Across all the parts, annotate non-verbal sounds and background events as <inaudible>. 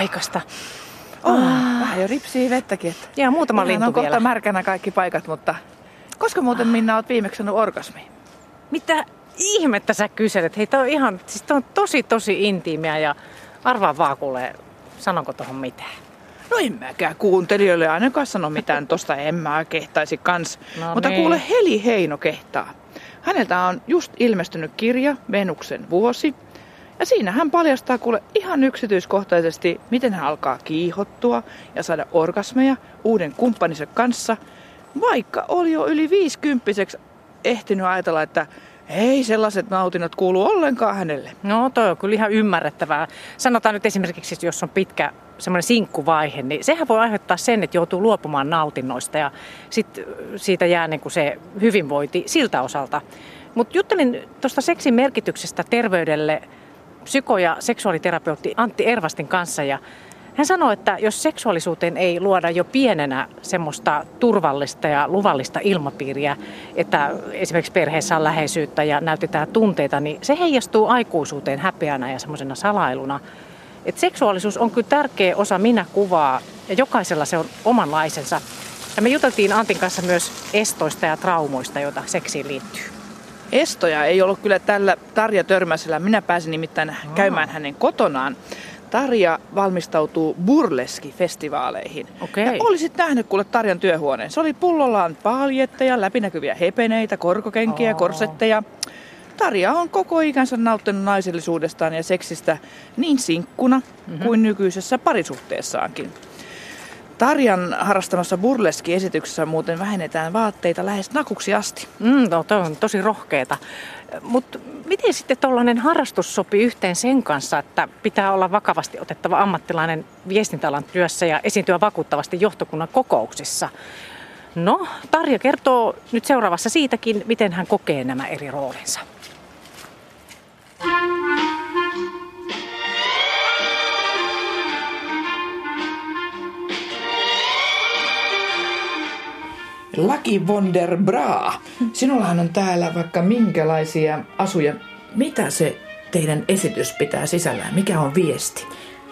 raikasta. On, ah. vähän jo ripsii vettäkin. Että ja muutama lintu on vielä. kohta märkänä kaikki paikat, mutta koska muuten Minna oot viimeksi sanonut orgasmi? Mitä ihmettä sä kyselet? Hei, tää on ihan, siis tää on tosi tosi intiimiä ja arvaa vaan kuulee, sanonko tuohon mitään. No en mäkään kuuntelijoille ainakaan sano mitään, tosta en mä kehtaisi kans. No Mutta niin. kuule Heli Heino kehtaa. Häneltä on just ilmestynyt kirja Venuksen vuosi. Ja siinä hän paljastaa kuule ihan yksityiskohtaisesti, miten hän alkaa kiihottua ja saada orgasmeja uuden kumppaninsa kanssa, vaikka oli jo yli viisikymppiseksi ehtinyt ajatella, että ei sellaiset nautinnot kuulu ollenkaan hänelle. No toi on kyllä ihan ymmärrettävää. Sanotaan nyt esimerkiksi, jos on pitkä semmoinen sinkkuvaihe, niin sehän voi aiheuttaa sen, että joutuu luopumaan nautinnoista ja sit siitä jää niin kuin se hyvinvointi siltä osalta. Mutta juttelin tuosta seksin merkityksestä terveydelle psyko- ja seksuaaliterapeutti Antti Ervastin kanssa ja hän sanoi, että jos seksuaalisuuteen ei luoda jo pienenä semmoista turvallista ja luvallista ilmapiiriä, että esimerkiksi perheessä on läheisyyttä ja näytetään tunteita, niin se heijastuu aikuisuuteen häpeänä ja semmoisena salailuna. Et seksuaalisuus on kyllä tärkeä osa minä-kuvaa ja jokaisella se on omanlaisensa. Ja me juteltiin Antin kanssa myös estoista ja traumoista, joita seksiin liittyy. Estoja ei ollut kyllä tällä Tarja Törmäsellä. Minä pääsin nimittäin käymään hänen kotonaan. Tarja valmistautuu burleski-festivaaleihin. Okei. Ja olisit nähnyt kuule Tarjan työhuoneen. Se oli pullollaan paljetteja, läpinäkyviä hepeneitä, korkokenkiä, Oo. korsetteja. Tarja on koko ikänsä nauttinut naisellisuudestaan ja seksistä niin sinkkuna mm-hmm. kuin nykyisessä parisuhteessaankin. Tarjan harrastamassa burleski-esityksessä muuten vähennetään vaatteita lähes nakuksi asti. Mm, no, toi on tosi rohkeeta. Mutta miten sitten tuollainen harrastus sopii yhteen sen kanssa, että pitää olla vakavasti otettava ammattilainen viestintäalan työssä ja esiintyä vakuuttavasti johtokunnan kokouksissa? No, Tarja kertoo nyt seuraavassa siitäkin, miten hän kokee nämä eri roolinsa. Lucky Wonder Bra. Sinullahan on täällä vaikka minkälaisia asuja. Mitä se teidän esitys pitää sisällään? Mikä on viesti?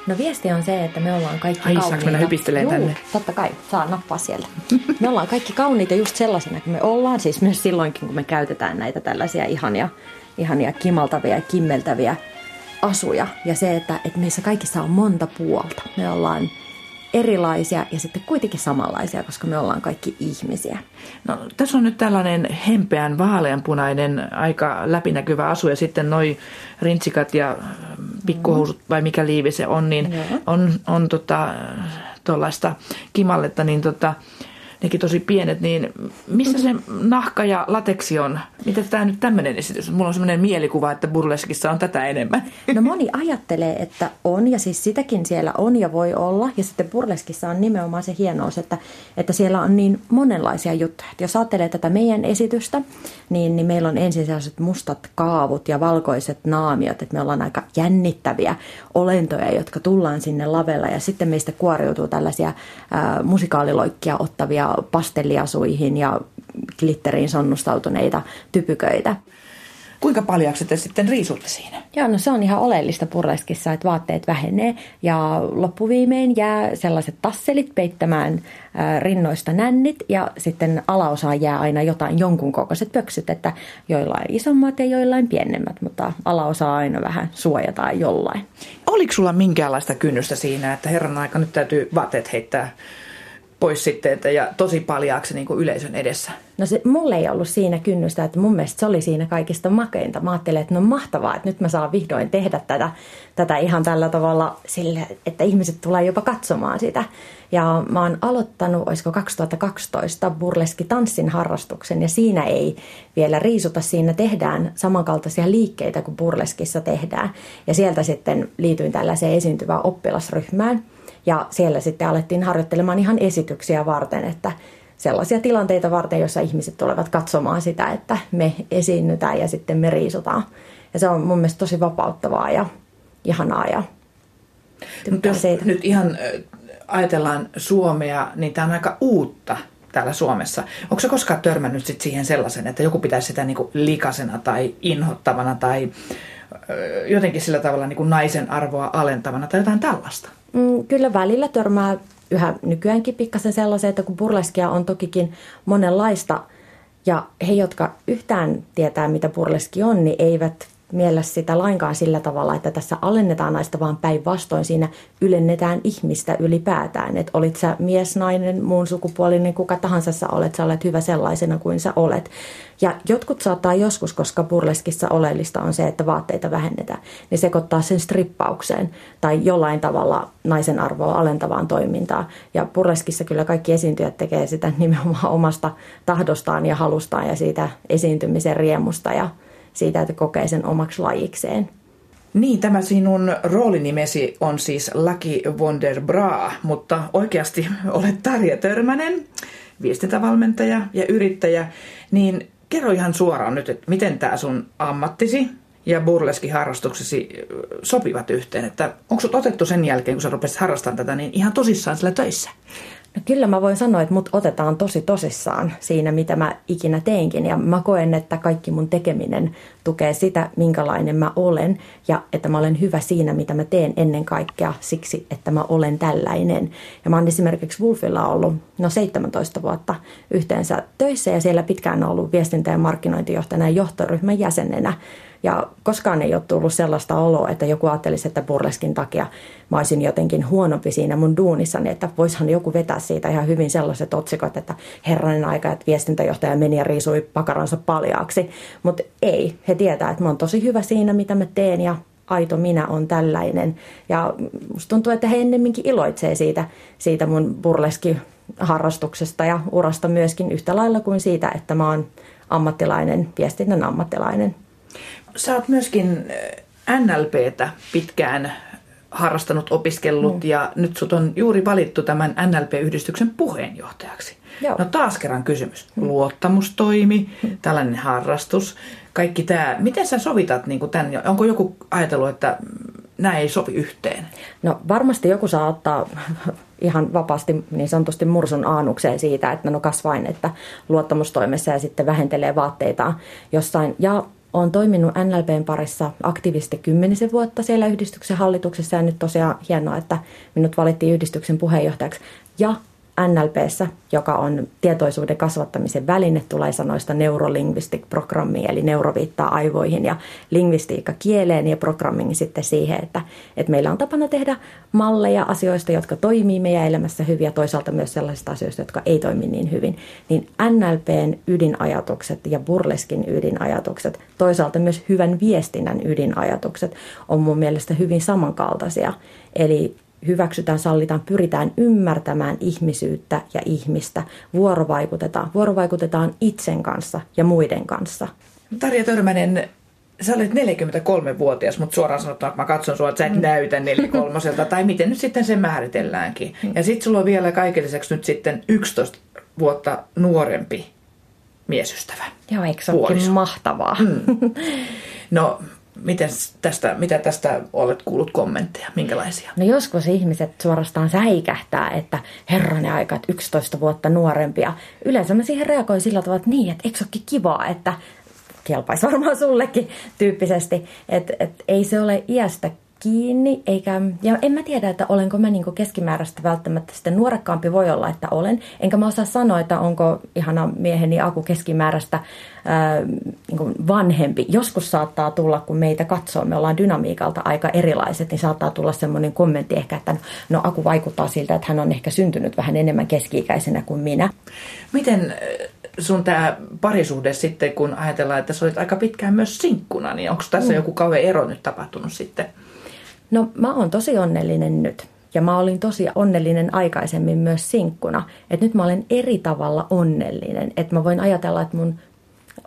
No viesti on se, että me ollaan kaikki Ai, kauniita. mennä Juu, tänne? totta kai, saa nappaa siellä. Me ollaan kaikki kauniita just sellaisena kuin me ollaan, siis myös silloinkin, kun me käytetään näitä tällaisia ihania, ihania kimaltavia ja kimmeltäviä asuja. Ja se, että, että meissä kaikissa on monta puolta. Me ollaan erilaisia ja sitten kuitenkin samanlaisia, koska me ollaan kaikki ihmisiä. No, tässä on nyt tällainen hempeän vaaleanpunainen, aika läpinäkyvä asu ja sitten noi rintsikat ja pikkuhousut vai mikä liivi se on, niin Joo. on, on tota, tuollaista kimalletta, niin tota, nekin tosi pienet, niin missä se nahka ja lateksi on? Miten tämä nyt tämmöinen esitys? Mulla on semmoinen mielikuva, että burleskissa on tätä enemmän. No moni ajattelee, että on ja siis sitäkin siellä on ja voi olla. Ja sitten burleskissa on nimenomaan se hienous, että, että siellä on niin monenlaisia juttuja. Et jos ajattelee tätä meidän esitystä, niin, niin meillä on ensin sellaiset mustat kaavut ja valkoiset naamiot. Että me ollaan aika jännittäviä olentoja, jotka tullaan sinne lavella. Ja sitten meistä kuoriutuu tällaisia ää, musikaaliloikkia ottavia pastelliasuihin ja glitteriin sonnustautuneita typyköitä. Kuinka paljaaksi te sitten riisutte siinä? Joo, no se on ihan oleellista purleskissa, että vaatteet vähenee ja loppuviimein jää sellaiset tasselit peittämään ää, rinnoista nännit ja sitten alaosaan jää aina jotain jonkun kokoiset pöksyt, että joillain isommat ja joillain pienemmät, mutta alaosaa aina vähän suojataan jollain. Oliko sulla minkäänlaista kynnystä siinä, että herran aika nyt täytyy vaatteet heittää pois sitten että, ja tosi paljaaksi niin kuin yleisön edessä? No se, mulle ei ollut siinä kynnystä, että mun mielestä se oli siinä kaikista makeinta. Mä ajattelin, että no mahtavaa, että nyt mä saan vihdoin tehdä tätä, tätä ihan tällä tavalla sille, että ihmiset tulee jopa katsomaan sitä. Ja mä oon aloittanut, olisiko 2012, burleski tanssin harrastuksen ja siinä ei vielä riisuta, siinä tehdään samankaltaisia liikkeitä kuin burleskissa tehdään. Ja sieltä sitten liityin tällaiseen esiintyvään oppilasryhmään ja siellä sitten alettiin harjoittelemaan ihan esityksiä varten, että sellaisia tilanteita varten, joissa ihmiset tulevat katsomaan sitä, että me esiinnytään ja sitten me riisutaan. Ja se on mun mielestä tosi vapauttavaa ja ihanaa ja Mutta jos siitä. nyt ihan ajatellaan Suomea, niin tämä on aika uutta täällä Suomessa. Onko se koskaan törmännyt sit siihen sellaisen, että joku pitäisi sitä niinku likasena tai inhottavana tai jotenkin sillä tavalla niinku naisen arvoa alentavana tai jotain tällaista? Mm, kyllä välillä törmää yhä nykyäänkin pikkasen sellaisen, että kun burleskia on tokikin monenlaista ja he, jotka yhtään tietää, mitä burleski on, niin eivät miellä sitä lainkaan sillä tavalla, että tässä alennetaan naista, vaan päinvastoin siinä ylennetään ihmistä ylipäätään. Että olit sä mies, nainen, muun sukupuolinen, kuka tahansa sä olet, sä olet hyvä sellaisena kuin sä olet. Ja jotkut saattaa joskus, koska burleskissa oleellista on se, että vaatteita vähennetään, niin sekoittaa sen strippaukseen tai jollain tavalla naisen arvoa alentavaan toimintaan. Ja burleskissa kyllä kaikki esiintyjät tekee sitä <laughs> nimenomaan omasta tahdostaan ja halustaan ja siitä esiintymisen riemusta ja siitä, että kokee sen omaksi lajikseen. Niin, tämä sinun roolinimesi on siis Lucky Wonder Bra, mutta oikeasti <laughs> olet Tarja Törmänen, viestintävalmentaja ja yrittäjä. Niin kerro ihan suoraan nyt, että miten tämä sun ammattisi ja burleski harrastuksesi sopivat yhteen. Että onko sut otettu sen jälkeen, kun sä rupesit harrastamaan tätä, niin ihan tosissaan sillä töissä? No kyllä mä voin sanoa, että mut otetaan tosi tosissaan siinä, mitä mä ikinä teenkin. Ja mä koen, että kaikki mun tekeminen tukee sitä, minkälainen mä olen. Ja että mä olen hyvä siinä, mitä mä teen ennen kaikkea siksi, että mä olen tällainen. Ja mä oon esimerkiksi Wolfilla ollut no 17 vuotta yhteensä töissä ja siellä pitkään ollut viestintä- ja markkinointijohtajana ja johtoryhmän jäsenenä. Ja koskaan ei ole tullut sellaista oloa, että joku ajattelisi, että burleskin takia mä olisin jotenkin huonompi siinä mun duunissani, että voishan joku vetää siitä ihan hyvin sellaiset otsikot, että herranen aika, että viestintäjohtaja meni ja riisui pakaransa paljaaksi. Mutta ei, he tietää, että mä oon tosi hyvä siinä, mitä mä teen ja aito minä on tällainen. Ja musta tuntuu, että he ennemminkin iloitsee siitä, siitä mun burleski harrastuksesta ja urasta myöskin yhtä lailla kuin siitä, että mä oon ammattilainen, viestinnän ammattilainen. Sä oot myöskin äh, NLPtä pitkään harrastanut, opiskellut mm. ja nyt sut on juuri valittu tämän NLP-yhdistyksen puheenjohtajaksi. Joo. No taas kerran kysymys. Mm. Luottamustoimi, mm. tällainen harrastus, kaikki tämä. Miten sä sovitat niin kuin tämän? Onko joku ajatellut, että nämä ei sovi yhteen? No varmasti joku saa ottaa <laughs> ihan vapaasti niin sanotusti mursun aanukseen siitä, että no kasvain, että luottamustoimessa ja sitten vähentelee vaatteita jossain. Ja olen toiminut NLPn parissa aktiivisesti kymmenisen vuotta siellä yhdistyksen hallituksessa ja nyt tosiaan hienoa, että minut valittiin yhdistyksen puheenjohtajaksi. Ja NLPssä, joka on tietoisuuden kasvattamisen väline, tulee sanoista neurolinguistic programmi, eli neuro viittaa aivoihin ja lingvistiikka kieleen ja programming sitten siihen, että, että meillä on tapana tehdä malleja asioista, jotka toimii meidän elämässä hyvin ja toisaalta myös sellaisista asioista, jotka ei toimi niin hyvin. Niin NLPn ydinajatukset ja burleskin ydinajatukset, toisaalta myös hyvän viestinnän ydinajatukset on mun mielestä hyvin samankaltaisia. Eli hyväksytään, sallitaan, pyritään ymmärtämään ihmisyyttä ja ihmistä, vuorovaikutetaan, vuorovaikutetaan itsen kanssa ja muiden kanssa. Tarja Törmänen, sä olet 43-vuotias, mutta suoraan sanottuna, että mä katson sua, että sä et mm. näytä 43 tai miten nyt sitten se määritelläänkin. Mm. Ja sitten sulla on vielä kaiken lisäksi nyt sitten 11 vuotta nuorempi miesystävä. Joo, eikö se mahtavaa? Mm. <laughs> No, Miten tästä, mitä tästä olet kuullut kommentteja? Minkälaisia? No joskus ihmiset suorastaan säikähtää, että herranen aika, että 11 vuotta nuorempia. Yleensä mä siihen reagoin sillä tavalla, että niin, että eikö olekin kivaa, että kelpaisi varmaan sullekin tyyppisesti. Että et ei se ole iästä kiinni, eikä, ja en mä tiedä, että olenko mä niin keskimääräistä välttämättä sitten nuorekkaampi voi olla, että olen. Enkä mä osaa sanoa, että onko ihana mieheni Aku keskimääräistä ää, niin vanhempi. Joskus saattaa tulla, kun meitä katsoo, me ollaan dynamiikalta aika erilaiset, niin saattaa tulla semmoinen kommentti ehkä, että no Aku vaikuttaa siltä, että hän on ehkä syntynyt vähän enemmän keski-ikäisenä kuin minä. Miten sun tämä parisuhde sitten, kun ajatellaan, että sä olit aika pitkään myös sinkkuna, niin onko tässä mm. joku kauhean ero nyt tapahtunut sitten? No mä oon tosi onnellinen nyt. Ja mä olin tosi onnellinen aikaisemmin myös sinkkuna. Että nyt mä olen eri tavalla onnellinen. Että mä voin ajatella, että mun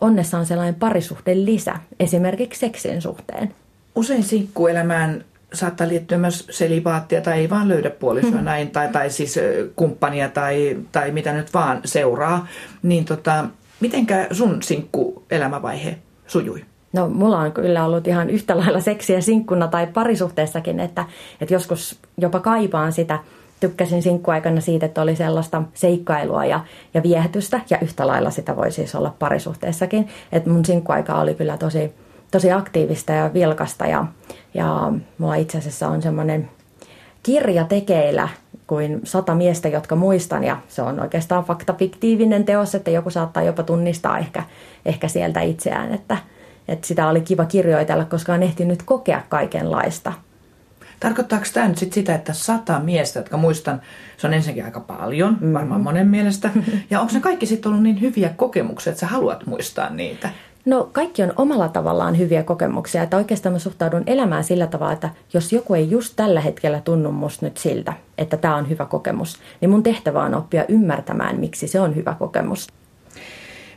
onnessa on sellainen parisuhde lisä. Esimerkiksi seksin suhteen. Usein sinkkuelämään saattaa liittyä myös selibaattia tai ei vaan löydä puolisoa hmm. näin, tai, tai siis kumppania tai, tai mitä nyt vaan seuraa. Niin tota, mitenkä sun sinkkuelämävaihe sujui? No mulla on kyllä ollut ihan yhtä lailla seksiä sinkkuna tai parisuhteessakin, että, että joskus jopa kaipaan sitä. Tykkäsin sinkkuaikana siitä, että oli sellaista seikkailua ja, ja viehätystä ja yhtä lailla sitä voi siis olla parisuhteessakin. Että mun sinkkuaika oli kyllä tosi, tosi aktiivista ja vilkasta ja, ja mulla itse asiassa on semmoinen kirja tekeillä kuin sata miestä, jotka muistan. Ja se on oikeastaan faktafiktiivinen teos, että joku saattaa jopa tunnistaa ehkä, ehkä sieltä itseään, että, että sitä oli kiva kirjoitella, koska on ehtinyt kokea kaikenlaista. Tarkoittaako tämä nyt sit sitä, että sata miestä, jotka muistan, se on ensinnäkin aika paljon, mm. varmaan monen mielestä. Ja onko ne kaikki sitten ollut niin hyviä kokemuksia, että sä haluat muistaa niitä? No kaikki on omalla tavallaan hyviä kokemuksia, että oikeastaan mä suhtaudun elämään sillä tavalla, että jos joku ei just tällä hetkellä tunnu musta nyt siltä, että tämä on hyvä kokemus, niin mun tehtävä on oppia ymmärtämään, miksi se on hyvä kokemus.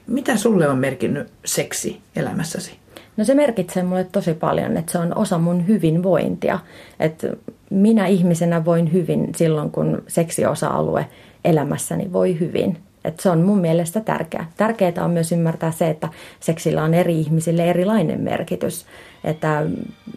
Mitä sulle on merkinnyt seksi elämässäsi? No se merkitsee mulle tosi paljon, että se on osa mun hyvinvointia. Että minä ihmisenä voin hyvin silloin, kun seksiosa-alue elämässäni voi hyvin. Et se on mun mielestä tärkeää. Tärkeää on myös ymmärtää se, että seksillä on eri ihmisille erilainen merkitys. Että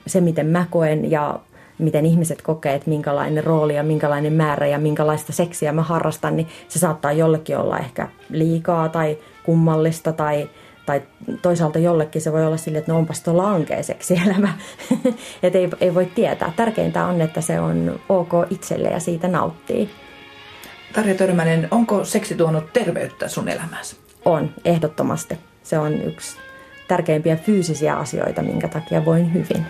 se, miten mä koen ja miten ihmiset kokee, että minkälainen rooli ja minkälainen määrä ja minkälaista seksiä mä harrastan, niin se saattaa jollekin olla ehkä liikaa tai kummallista tai, tai toisaalta jollekin se voi olla sille, että no onpas tuolla ankea seksielämä. <laughs> että ei, ei voi tietää. Tärkeintä on, että se on ok itselle ja siitä nauttii. Tarja Törmänen, onko seksi tuonut terveyttä sun elämääsi? On, ehdottomasti. Se on yksi tärkeimpiä fyysisiä asioita, minkä takia voin hyvin.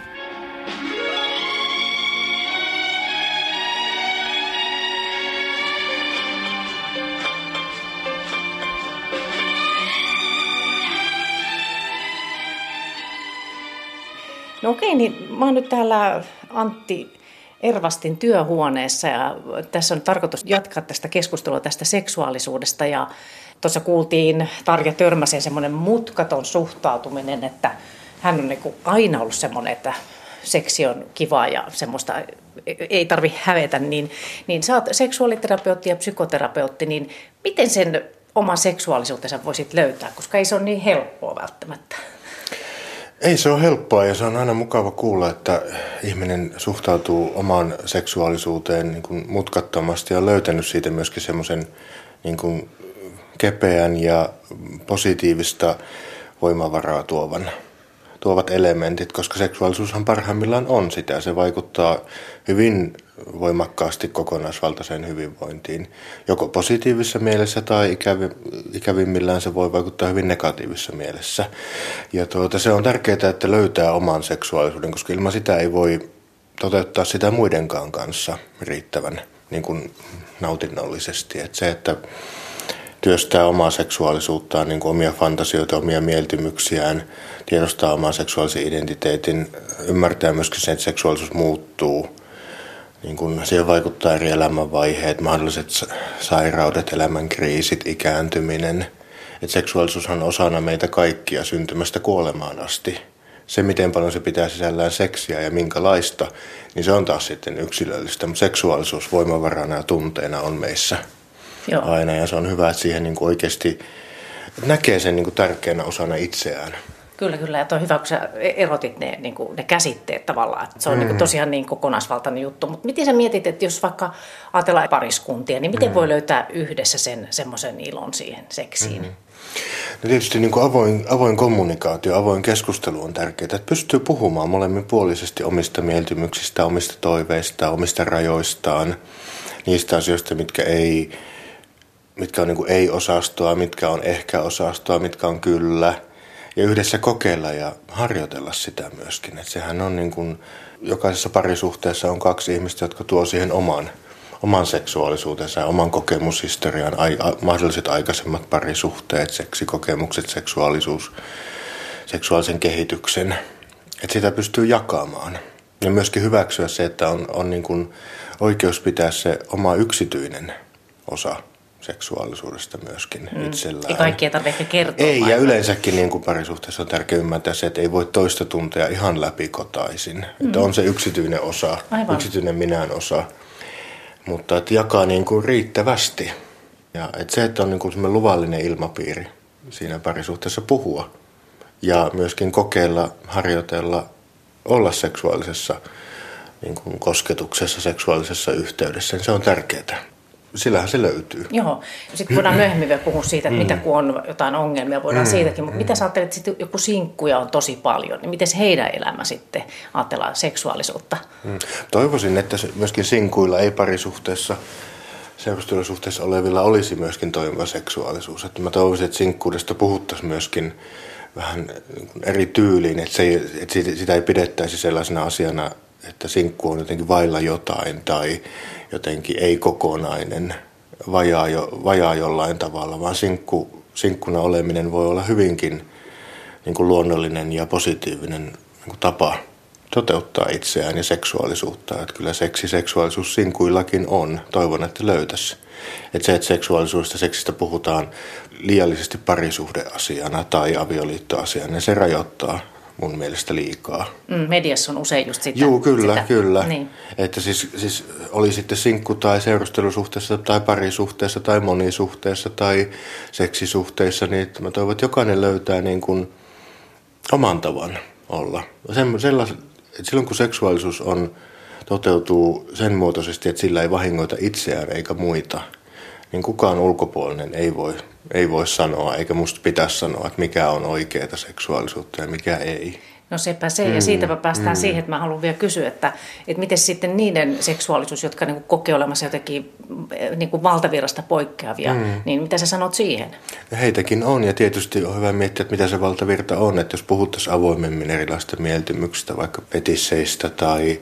No okei, niin mä oon nyt täällä Antti Ervastin työhuoneessa ja tässä on tarkoitus jatkaa tästä keskustelua tästä seksuaalisuudesta. Ja tuossa kuultiin Tarja Törmäsen semmoinen mutkaton suhtautuminen, että hän on niin aina ollut semmoinen, että seksi on kivaa ja semmoista ei tarvi hävetä, niin, niin sä oot seksuaaliterapeutti ja psykoterapeutti, niin miten sen oman seksuaalisuutensa voisit löytää, koska ei se ole niin helppoa välttämättä? Ei se ole helppoa ja se on aina mukava kuulla, että ihminen suhtautuu omaan seksuaalisuuteen niin kuin mutkattomasti ja on löytänyt siitä myöskin semmoisen niin kuin kepeän ja positiivista voimavaraa tuovan tuovat elementit, koska seksuaalisuushan parhaimmillaan on sitä. Se vaikuttaa hyvin voimakkaasti kokonaisvaltaiseen hyvinvointiin. Joko positiivisessa mielessä tai ikävi, ikävimmillään se voi vaikuttaa hyvin negatiivisessa mielessä. Ja tuota, se on tärkeää, että löytää oman seksuaalisuuden, koska ilman sitä ei voi toteuttaa sitä muidenkaan kanssa riittävän niin kuin nautinnollisesti. Et se, että työstää omaa seksuaalisuuttaan, niin kuin omia fantasioita, omia mieltymyksiään, tiedostaa oman seksuaalisen identiteetin, ymmärtää myöskin sen, että seksuaalisuus muuttuu. Niin kuin siihen vaikuttaa eri elämänvaiheet, mahdolliset sairaudet, elämänkriisit, ikääntyminen. Että seksuaalisuus on osana meitä kaikkia syntymästä kuolemaan asti. Se, miten paljon se pitää sisällään seksiä ja minkälaista, niin se on taas sitten yksilöllistä. Mutta seksuaalisuus voimavarana ja tunteena on meissä Joo. aina ja se on hyvä, että siihen niin oikeasti näkee sen niin tärkeänä osana itseään. Kyllä, kyllä. Ja on hyvä, kun sä erotit ne, niin kuin, ne käsitteet tavallaan. Että se on mm. niin kuin, tosiaan niin kokonaisvaltainen juttu. Mutta miten sä mietit, että jos vaikka ajatellaan pariskuntia, niin miten mm. voi löytää yhdessä sen semmoisen ilon siihen seksiin? Mm. No tietysti niin kuin avoin, avoin kommunikaatio, avoin keskustelu on tärkeää, että pystyy puhumaan molemminpuolisesti omista mieltymyksistä, omista toiveista, omista rajoistaan, niistä asioista, mitkä ei mitkä on niin ei-osastoa, mitkä on ehkä-osastoa, mitkä on kyllä. Ja yhdessä kokeilla ja harjoitella sitä myöskin. Että sehän on niin kuin, jokaisessa parisuhteessa on kaksi ihmistä, jotka tuo siihen oman, oman seksuaalisuutensa ja oman kokemushistorian, ai, a, mahdolliset aikaisemmat parisuhteet, seksikokemukset, seksuaalisuus, seksuaalisen kehityksen. Että sitä pystyy jakamaan. Ja myöskin hyväksyä se, että on, on niin kuin oikeus pitää se oma yksityinen osa seksuaalisuudesta myöskin mm. itsellään. Ei kaikkia tarvitse kertoa. Ei, ja yleensäkin niin kuin parisuhteessa on tärkeää ymmärtää se, että ei voi toista tuntea ihan läpikotaisin. Mm. Että on se yksityinen osa, Aivan. yksityinen minän osa, mutta että jakaa niin kuin riittävästi. Ja että se, että on niin kuin luvallinen ilmapiiri siinä parisuhteessa puhua ja myöskin kokeilla, harjoitella, olla seksuaalisessa niin kuin kosketuksessa, seksuaalisessa yhteydessä, niin se on tärkeää. Sillähän se löytyy. Joo. Sitten voidaan <clears throat> myöhemmin vielä puhua siitä, että mm. mitä kun on jotain ongelmia, voidaan mm. siitäkin. Mutta mm. mitä sä ajattelet, että sitten joku sinkkuja on tosi paljon, niin miten heidän elämä sitten ajatellaan seksuaalisuutta? Mm. Toivoisin, että myöskin sinkuilla ei parisuhteessa seurustelusuhteessa olevilla olisi myöskin toimiva seksuaalisuus. Että mä toivoisin, että sinkkuudesta puhuttaisiin myöskin vähän eri tyyliin, että, se ei, että sitä ei pidettäisi sellaisena asiana, että sinkku on jotenkin vailla jotain tai jotenkin ei-kokonainen, vajaa, jo, vajaa jollain tavalla, vaan sinkku, sinkkuna oleminen voi olla hyvinkin niin kuin luonnollinen ja positiivinen niin kuin tapa toteuttaa itseään ja seksuaalisuutta. Että kyllä seksi, seksuaalisuus sinkuillakin on. Toivon, että löytäisi. Että se, että seksuaalisuudesta seksistä puhutaan liiallisesti parisuhdeasiana tai avioliittoasiana, niin se rajoittaa mun mielestä liikaa. Mm, mediassa on usein just sitä. Joo, kyllä, sitä. kyllä. Niin. Että siis, siis oli sitten sinkku tai seurustelusuhteessa tai parisuhteessa tai monisuhteessa tai seksisuhteissa, niin mä toivon, että jokainen löytää niin kuin oman tavan olla. Sellais, että silloin kun seksuaalisuus on, toteutuu sen muotoisesti, että sillä ei vahingoita itseään eikä muita, niin kukaan ulkopuolinen ei voi ei voi sanoa, eikä musta pitäisi sanoa, että mikä on oikeaa seksuaalisuutta ja mikä ei. No sepä se, mm, ja siitäpä päästään mm. siihen, että mä haluan vielä kysyä, että, että miten sitten niiden seksuaalisuus, jotka niin kokee olemassa jotenkin niin kuin valtavirrasta poikkeavia, mm. niin mitä sä sanot siihen? Heitäkin on, ja tietysti on hyvä miettiä, että mitä se valtavirta on, että jos puhuttaisiin avoimemmin erilaista mieltymyksistä, vaikka petisseistä tai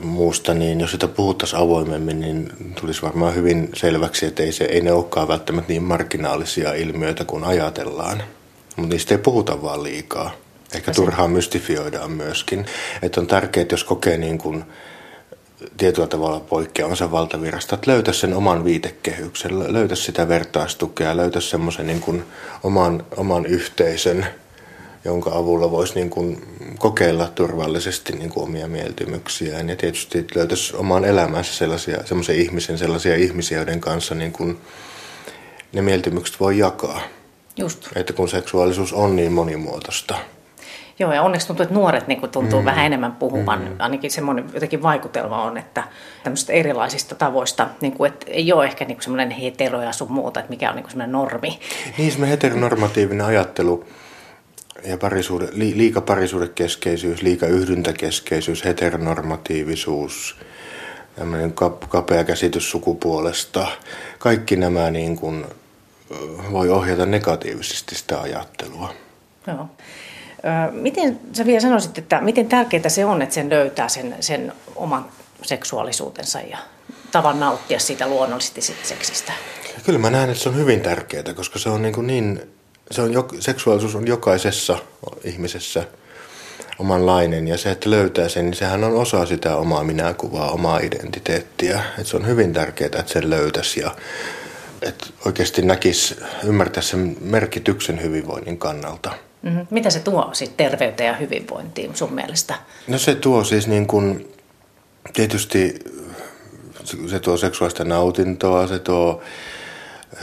muusta, niin jos sitä puhuttaisiin avoimemmin, niin tulisi varmaan hyvin selväksi, että ei, se, ei ne olekaan välttämättä niin marginaalisia ilmiöitä kuin ajatellaan. Mutta niistä ei puhuta vaan liikaa. Ehkä turhaan mystifioidaan myöskin. Että on tärkeää, että jos kokee niin kuin tietyllä tavalla poikkeamansa valtavirrasta, että löytäisi sen oman viitekehyksen, löytäisi sitä vertaistukea, löytäisi semmoisen niin kuin oman, oman yhteisön, jonka avulla voisi niin kuin kokeilla turvallisesti niin kuin omia mieltymyksiään ja tietysti löytäisi omaan elämäänsä sellaisia, semmoisen ihmisen, sellaisia ihmisiä, joiden kanssa niin kuin ne mieltymykset voi jakaa. Just. Että kun seksuaalisuus on niin monimuotoista. Joo, ja onneksi tuntuu, että nuoret niin tuntuu mm. vähän enemmän puhuvan. Mm. Ainakin semmoinen jotenkin vaikutelma on, että tämmöisistä erilaisista tavoista, niin kuin, että ei ole ehkä niin semmoinen hetero ja sun muuta, että mikä on niin semmoinen normi. Niin, semmoinen heteronormatiivinen ajattelu ja parisuude, li, liika parisuudekeskeisyys, liika yhdyntäkeskeisyys, heteronormatiivisuus, tämmöinen kapea käsitys sukupuolesta, kaikki nämä niin kuin, voi ohjata negatiivisesti sitä ajattelua. Joo. Miten sä vielä sanoisit, että miten tärkeää se on, että sen löytää sen, sen oman seksuaalisuutensa ja tavan nauttia siitä luonnollisesti seksistä? Kyllä mä näen, että se on hyvin tärkeää, koska se on niin, kuin niin se on, seksuaalisuus on jokaisessa ihmisessä omanlainen ja se, että löytää sen, niin sehän on osa sitä omaa minäkuvaa, omaa identiteettiä. Et se on hyvin tärkeää, että sen löytäisi ja että oikeasti näkisi, ymmärtäisi sen merkityksen hyvinvoinnin kannalta. Mm-hmm. Mitä se tuo sitten terveyteen ja hyvinvointiin sun mielestä? No se tuo siis niin kuin, tietysti se tuo seksuaalista nautintoa, se tuo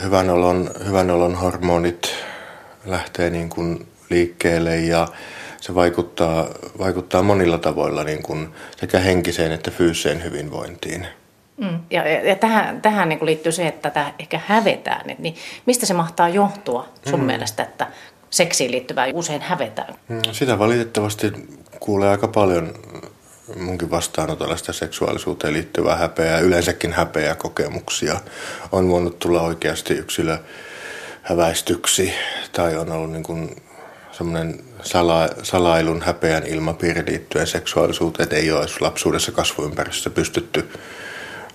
hyvän olon, hyvän olon hormonit, lähtee niin kuin liikkeelle ja se vaikuttaa, vaikuttaa monilla tavoilla niin kuin sekä henkiseen että fyysiseen hyvinvointiin. Mm. Ja, ja, ja tähän, tähän niin kuin liittyy se, että tätä ehkä hävetään. Niin mistä se mahtaa johtua sun mm. mielestä, että seksiin liittyvää usein hävetään? Mm, sitä valitettavasti kuulee aika paljon munkin vastaanotolla sitä seksuaalisuuteen liittyvää häpeää, yleensäkin häpeää kokemuksia. On voinut tulla oikeasti yksilö häväistyksi tai on ollut niin kuin semmoinen sala, salailun häpeän ilmapiiri liittyen seksuaalisuuteen, että ei ole lapsuudessa kasvuympäristössä pystytty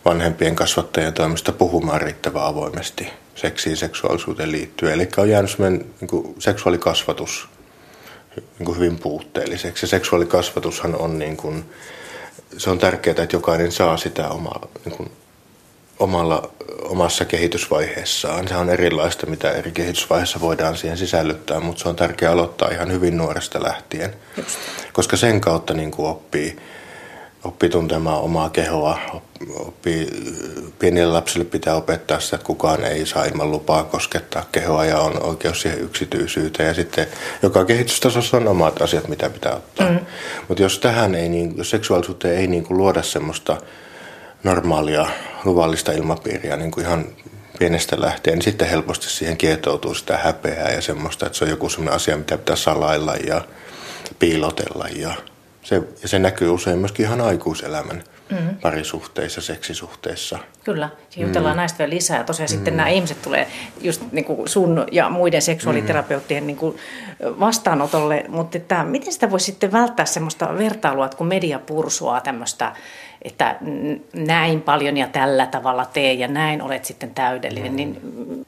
vanhempien kasvattajien toimesta puhumaan riittävän avoimesti seksiin seksuaalisuuteen liittyen. Eli on jäänyt semmoinen niin kuin seksuaalikasvatus niin kuin hyvin puutteelliseksi. Ja seksuaalikasvatushan on, niin kuin, se on tärkeää, että jokainen saa sitä omaa niin kuin, omalla, omassa kehitysvaiheessaan. Se on erilaista, mitä eri kehitysvaiheessa voidaan siihen sisällyttää, mutta se on tärkeää aloittaa ihan hyvin nuoresta lähtien. Just. Koska sen kautta niin kuin oppii, oppii tuntemaan omaa kehoa, oppii, pienille lapsille pitää opettaa sitä, että kukaan ei saa ilman lupaa koskettaa kehoa ja on oikeus siihen yksityisyyteen. Ja sitten joka kehitystasossa on omat asiat, mitä pitää ottaa. Mm. Mutta jos tähän ei, niin, jos seksuaalisuuteen ei niin kuin luoda semmoista normaalia, luvallista ilmapiiriä niin kuin ihan pienestä lähtien, niin sitten helposti siihen kietoutuu sitä häpeää ja semmoista, että se on joku semmoinen asia, mitä pitää salailla ja piilotella. Ja se, ja se näkyy usein myöskin ihan aikuiselämän mm. parisuhteissa, seksisuhteissa. Kyllä, jutellaan mm. näistä vielä lisää. Tosiaan mm. sitten nämä ihmiset tulee just niin kuin sun ja muiden seksuaaliterapeuttien mm. niin kuin vastaanotolle, mutta että miten sitä voi sitten välttää semmoista vertailua, että kun media pursuaa tämmöistä, että näin paljon ja tällä tavalla tee ja näin olet sitten täydellinen, mm. niin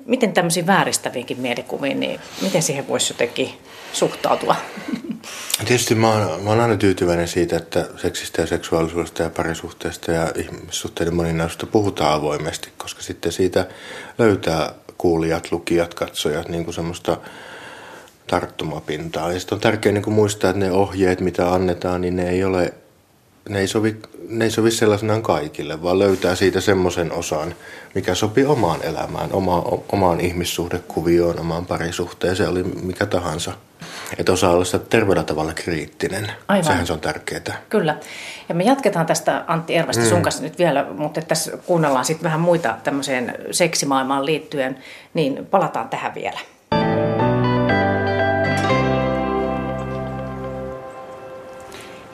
miten tämmöisiin vääristäviinkin mielikuviin, niin miten siihen voisi jotenkin suhtautua? <laughs> Tietysti mä oon, mä oon aina tyytyväinen siitä, että seksistä ja seksuaalisuudesta ja parisuhteesta ja ihmissuhteiden moninaisuudesta puhutaan avoimesti, koska sitten siitä löytää kuulijat, lukijat, katsojat niin kuin semmoista tarttumapintaa. Ja sitten on tärkeää niin kuin muistaa, että ne ohjeet, mitä annetaan, niin ne ei ole ne ei, sovi, ne ei sovi sellaisenaan kaikille, vaan löytää siitä semmoisen osan, mikä sopii omaan elämään, oma, omaan ihmissuhdekuvioon, omaan parisuhteeseen, oli mikä tahansa. Että osaa olla sitä terveellä tavalla kriittinen. Aivan. Sehän se on tärkeää. Kyllä. Ja me jatketaan tästä Antti Ervasta mm. sun kanssa nyt vielä, mutta tässä kuunnellaan sitten vähän muita tämmöiseen seksimaailmaan liittyen, niin palataan tähän vielä.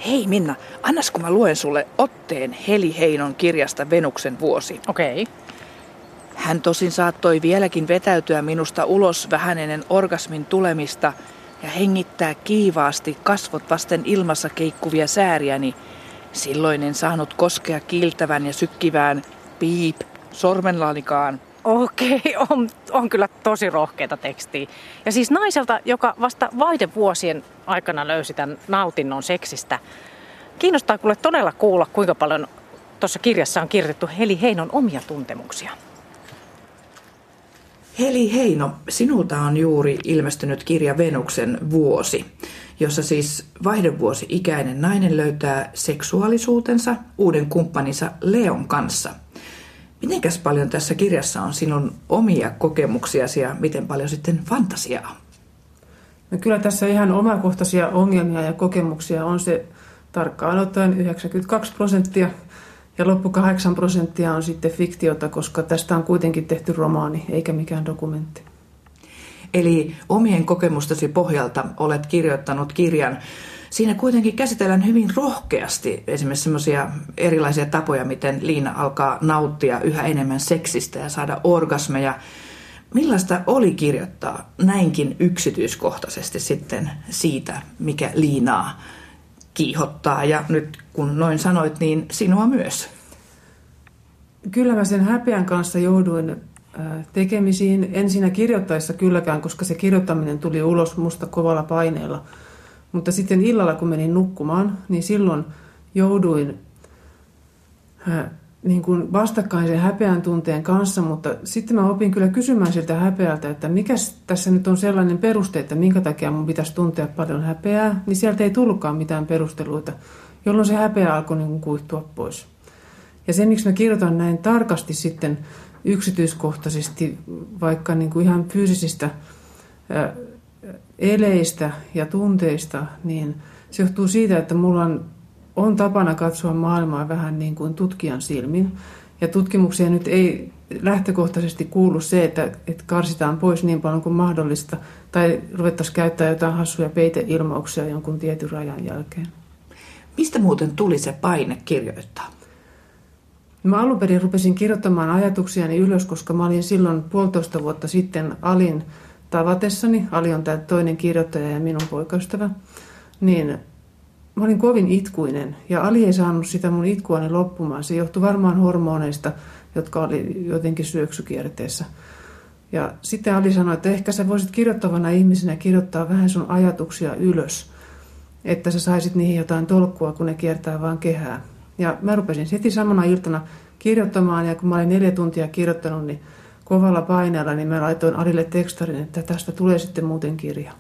Hei Minna, annas kun mä luen sulle otteen Heli Heinon kirjasta Venuksen vuosi. Okei. Okay. Hän tosin saattoi vieläkin vetäytyä minusta ulos vähän ennen orgasmin tulemista ja hengittää kiivaasti kasvot vasten ilmassa keikkuvia sääriäni. Silloin en saanut koskea kiiltävän ja sykkivään piip sormenlaanikaan. Okei, <laughs> on, on kyllä tosi rohkeita tekstiä. Ja siis naiselta, joka vasta vaihdevuosien aikana löysi tämän nautinnon seksistä. Kiinnostaa kuule todella kuulla, kuinka paljon tuossa kirjassa on kirjoitettu Heli Heinon omia tuntemuksia. Heli Heino, sinulta on juuri ilmestynyt kirja Venuksen vuosi, jossa siis vaihdevuosi ikäinen nainen löytää seksuaalisuutensa uuden kumppaninsa Leon kanssa – Mitenkäs paljon tässä kirjassa on sinun omia kokemuksiasi ja miten paljon sitten fantasiaa? No kyllä tässä ihan omakohtaisia ongelmia ja kokemuksia on se tarkkaan ottaen 92 prosenttia ja loppu 8 prosenttia on sitten fiktiota, koska tästä on kuitenkin tehty romaani eikä mikään dokumentti. Eli omien kokemustasi pohjalta olet kirjoittanut kirjan, Siinä kuitenkin käsitellään hyvin rohkeasti esimerkiksi sellaisia erilaisia tapoja, miten Liina alkaa nauttia yhä enemmän seksistä ja saada orgasmeja. Millaista oli kirjoittaa näinkin yksityiskohtaisesti sitten siitä, mikä Liinaa kiihottaa ja nyt kun noin sanoit, niin sinua myös? Kyllä mä sen häpeän kanssa jouduin tekemisiin. En siinä kirjoittaessa kylläkään, koska se kirjoittaminen tuli ulos musta kovalla paineella – mutta sitten illalla, kun menin nukkumaan, niin silloin jouduin äh, niin kuin vastakkaisen häpeän tunteen kanssa, mutta sitten mä opin kyllä kysymään siltä häpeältä, että mikä tässä nyt on sellainen peruste, että minkä takia mun pitäisi tuntea paljon häpeää, niin sieltä ei tullutkaan mitään perusteluita, jolloin se häpeä alkoi niin kuin kuihtua pois. Ja se, miksi mä kirjoitan näin tarkasti sitten yksityiskohtaisesti, vaikka niin kuin ihan fyysisistä äh, eleistä ja tunteista, niin se johtuu siitä, että mulla on, on tapana katsoa maailmaa vähän niin kuin tutkijan silmin. Ja tutkimuksia nyt ei lähtökohtaisesti kuulu se, että, että karsitaan pois niin paljon kuin mahdollista, tai ruvettaisiin käyttää jotain hassuja peiteilmauksia jonkun tietyn rajan jälkeen. Mistä muuten tuli se paine kirjoittaa? Mä alun perin rupesin kirjoittamaan ajatuksiani ylös, koska mä olin silloin puolitoista vuotta sitten Alin tavatessani, Ali on tämä toinen kirjoittaja ja minun poikaystävä, niin mä olin kovin itkuinen ja Ali ei saanut sitä mun itkuani loppumaan. Se johtui varmaan hormoneista, jotka oli jotenkin syöksykierteessä. Ja sitten Ali sanoi, että ehkä sä voisit kirjoittavana ihmisenä kirjoittaa vähän sun ajatuksia ylös, että sä saisit niihin jotain tolkkua, kun ne kiertää vaan kehää. Ja mä rupesin heti samana iltana kirjoittamaan ja kun mä olin neljä tuntia kirjoittanut, niin kovalla paineella, niin mä laitoin Alille tekstarin, että tästä tulee sitten muuten kirja.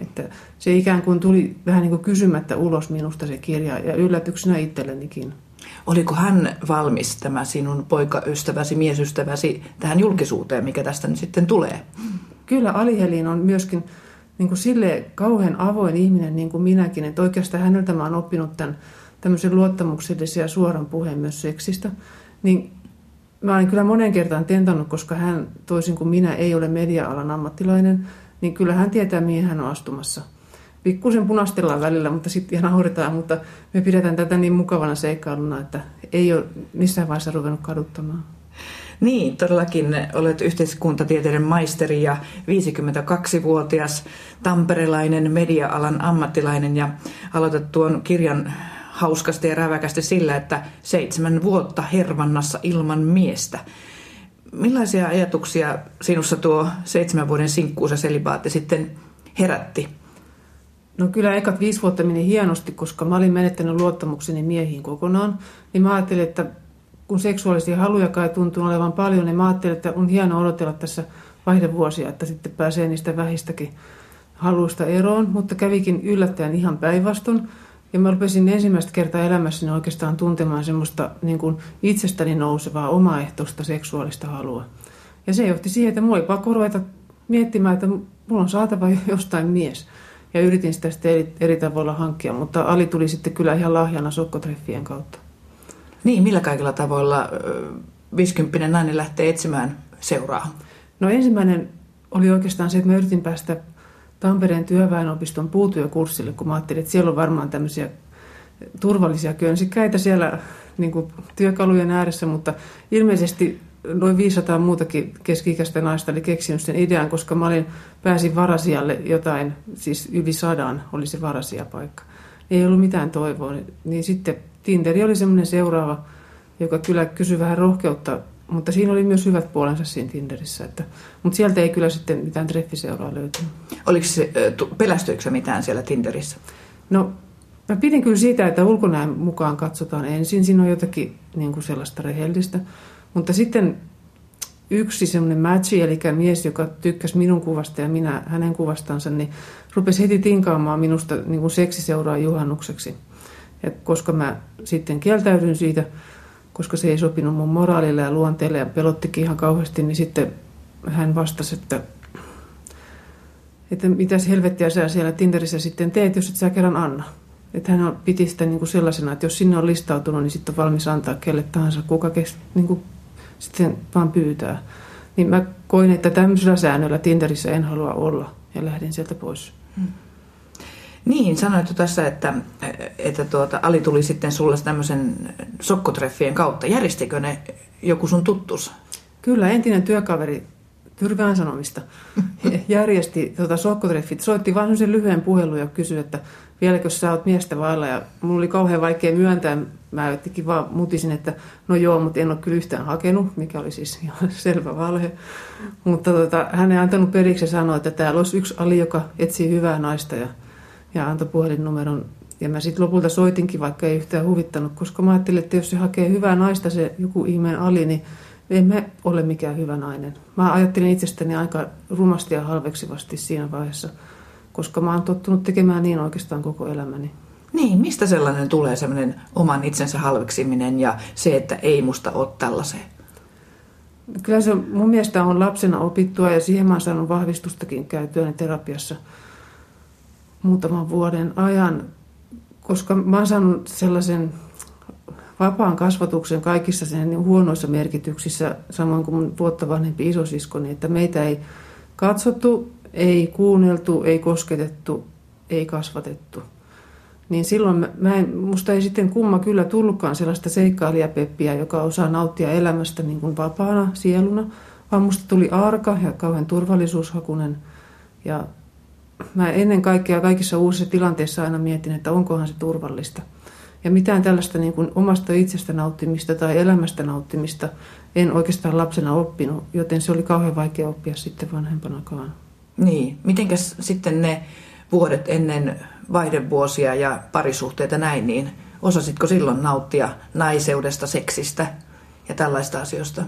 Että se ikään kuin tuli vähän niin kuin kysymättä ulos minusta se kirja ja yllätyksenä itsellenikin. Oliko hän valmis, tämä sinun poikaystäväsi, miesystäväsi, tähän julkisuuteen, mikä tästä nyt sitten tulee? Kyllä Alihelin on myöskin niin kuin sille kauhean avoin ihminen niin kuin minäkin, että oikeastaan häneltä mä oon oppinut tämän tämmöisen luottamuksellisen ja suoran puheen myös seksistä Niin mä olen kyllä monen kertaan tentannut, koska hän toisin kuin minä ei ole media-alan ammattilainen, niin kyllä hän tietää, mihin hän on astumassa. Pikkusen punastellaan välillä, mutta sitten ihan nauretaan, mutta me pidetään tätä niin mukavana seikkailuna, että ei ole missään vaiheessa ruvennut kaduttamaan. Niin, todellakin olet yhteiskuntatieteiden maisteri ja 52-vuotias tamperelainen media-alan ammattilainen ja aloitat tuon kirjan hauskasti ja räväkästi sillä, että seitsemän vuotta hervannassa ilman miestä. Millaisia ajatuksia sinussa tuo seitsemän vuoden sinkkuusa selibaatti sitten herätti? No kyllä ekat viisi vuotta meni hienosti, koska mä olin menettänyt luottamukseni miehiin kokonaan. Niin mä ajattelin, että kun seksuaalisia haluja kai tuntuu olevan paljon, niin mä ajattelin, että on hienoa odotella tässä vaihdevuosia, että sitten pääsee niistä vähistäkin haluista eroon. Mutta kävikin yllättäen ihan päinvastoin. Ja mä rupesin ensimmäistä kertaa elämässäni oikeastaan tuntemaan semmoista niin kuin itsestäni nousevaa omaehtoista seksuaalista halua. Ja se johti siihen, että mulla oli pakko ruveta miettimään, että mulla on saatava <laughs> jostain mies. Ja yritin sitä sitten eri, eri tavoilla hankkia, mutta Ali tuli sitten kyllä ihan lahjana sokkotreffien kautta. Niin, millä kaikilla tavoilla 50 nainen lähtee etsimään seuraa? No ensimmäinen oli oikeastaan se, että mä yritin päästä Tampereen työväenopiston puutyökurssille, kun mä ajattelin, että siellä on varmaan tämmöisiä turvallisia könsikäitä siellä niin kuin työkalujen ääressä, mutta ilmeisesti noin 500 muutakin keski-ikäistä naista oli keksinyt sen idean, koska mä olin, pääsin varasijalle jotain, siis yli sadan oli se varasijapaikka. Ei ollut mitään toivoa, niin sitten Tinderi oli semmoinen seuraava, joka kyllä kysyi vähän rohkeutta, mutta siinä oli myös hyvät puolensa siinä Tinderissä. Että, mutta sieltä ei kyllä sitten mitään treffiseuraa löytynyt. Oliko se, pelästyykö mitään siellä Tinderissä? No mä pidin kyllä siitä, että ulkonäön mukaan katsotaan ensin. Siinä on jotakin niin kuin sellaista rehellistä. Mutta sitten yksi semmoinen matchi, eli mies, joka tykkäsi minun kuvasta ja minä hänen kuvastansa, niin rupesi heti tinkaamaan minusta niin kuin seksiseuraa juhannukseksi. Ja koska mä sitten kieltäydyin siitä, koska se ei sopinut mun moraalille ja luonteelle ja pelottikin ihan kauheasti, niin sitten hän vastasi, että, että mitäs helvettiä sä siellä Tinderissä sitten teet, jos et sä kerran anna. Että hän piti sitä niin kuin sellaisena, että jos sinne on listautunut, niin sitten on valmis antaa kelle tahansa, kuka kes, niin kuin sitten vaan pyytää. Niin mä koin, että tämmöisellä säännöllä Tinderissä en halua olla ja lähdin sieltä pois. Hmm. Niin, sanoit tässä, että, että tuota, Ali tuli sitten sulle tämmöisen sokkotreffien kautta. Järjestikö ne joku sun tuttus? Kyllä, entinen työkaveri Tyrvään Sanomista <laughs> järjesti tuota sokkotreffit. Soitti vain sen lyhyen puhelun ja kysyi, että vieläkö sä oot miestä vailla. Ja mulla oli kauhean vaikea myöntää. Mä jotenkin vaan mutisin, että no joo, mutta en ole kyllä yhtään hakenut, mikä oli siis ihan <laughs> selvä valhe. Mutta tuota, hän ei antanut periksi ja sanoi, että täällä olisi yksi Ali, joka etsii hyvää naista ja, ja antoi puhelinnumeron. Ja mä sitten lopulta soitinkin, vaikka ei yhtään huvittanut, koska mä ajattelin, että jos se hakee hyvää naista, se joku ihmeen Ali, niin en mä ole mikään hyvä nainen. Mä ajattelin itsestäni aika rumasti ja halveksivasti siinä vaiheessa, koska mä oon tottunut tekemään niin oikeastaan koko elämäni. Niin, mistä sellainen tulee, sellainen oman itsensä halveksiminen ja se, että ei musta ole tällaiseen? Kyllä se mun mielestä on lapsena opittua ja siihen mä oon saanut vahvistustakin käytyäni terapiassa muutaman vuoden ajan, koska mä oon saanut sellaisen vapaan kasvatuksen kaikissa sen niin huonoissa merkityksissä, samoin kuin mun vuotta vanhempi isosiskoni, että meitä ei katsottu, ei kuunneltu, ei kosketettu, ei kasvatettu. Niin silloin mä en, musta ei sitten kumma kyllä tullutkaan sellaista seikkailijapeppiä, joka osaa nauttia elämästä niin kuin vapaana sieluna, vaan musta tuli arka ja kauhean turvallisuushakunen. Ja mä ennen kaikkea kaikissa uusissa tilanteissa aina mietin, että onkohan se turvallista – ja mitään tällaista niin kuin omasta itsestä nauttimista tai elämästä nauttimista en oikeastaan lapsena oppinut, joten se oli kauhean vaikea oppia sitten vanhempanakaan. Niin, mitenkäs sitten ne vuodet ennen vaihdevuosia ja parisuhteita näin, niin osasitko silloin nauttia naiseudesta, seksistä ja tällaista asioista?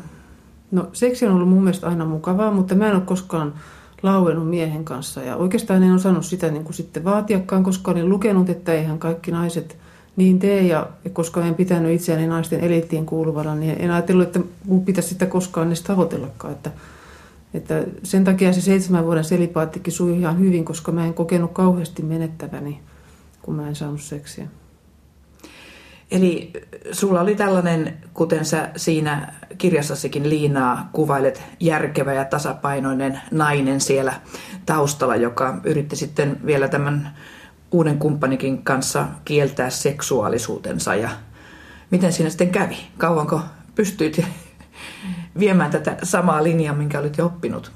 No seksi on ollut mun mielestä aina mukavaa, mutta mä en ole koskaan lauennut miehen kanssa. Ja oikeastaan en osannut sitä niin kuin sitten vaatiakaan, koska olin lukenut, että eihän kaikki naiset – niin tee, ja koska en pitänyt itseäni naisten eliittiin kuuluvana, niin en ajatellut, että mun pitäisi sitä koskaan edes tavoitellakaan. Että, että sen takia se seitsemän vuoden selipaattikin sui ihan hyvin, koska mä en kokenut kauheasti menettäväni, kun mä en saanut seksiä. Eli sulla oli tällainen, kuten sä siinä kirjassasikin Liinaa kuvailet, järkevä ja tasapainoinen nainen siellä taustalla, joka yritti sitten vielä tämän uuden kumppanikin kanssa kieltää seksuaalisuutensa. Ja miten siinä sitten kävi? Kauanko pystyit <laughs> viemään tätä samaa linjaa, minkä olit jo oppinut?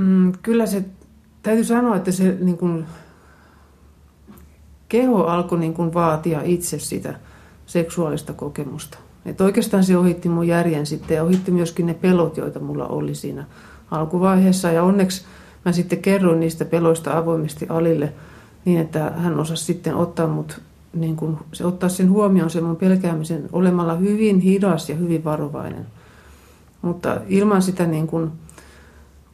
Mm, kyllä se, täytyy sanoa, että se niin kuin, keho alkoi niin kuin, vaatia itse sitä seksuaalista kokemusta. Et oikeastaan se ohitti mun järjen sitten ja ohitti myöskin ne pelot, joita mulla oli siinä alkuvaiheessa. Ja onneksi mä sitten kerroin niistä peloista avoimesti Alille niin, että hän osasi sitten ottaa mut niin kun, se ottaa sen huomioon, sen mun pelkäämisen, olemalla hyvin hidas ja hyvin varovainen. Mutta ilman sitä niin kun,